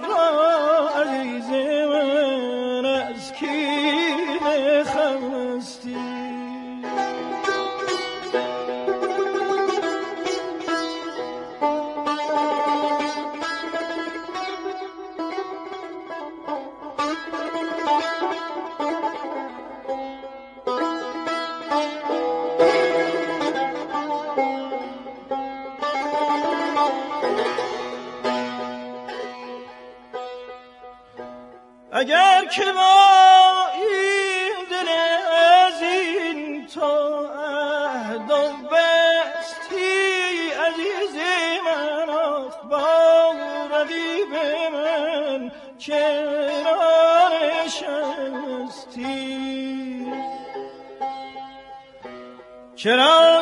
اگر که با این دل عزین تو عهد و بستی عزیز من آخ با رقیب من چرا نشستی؟ چرا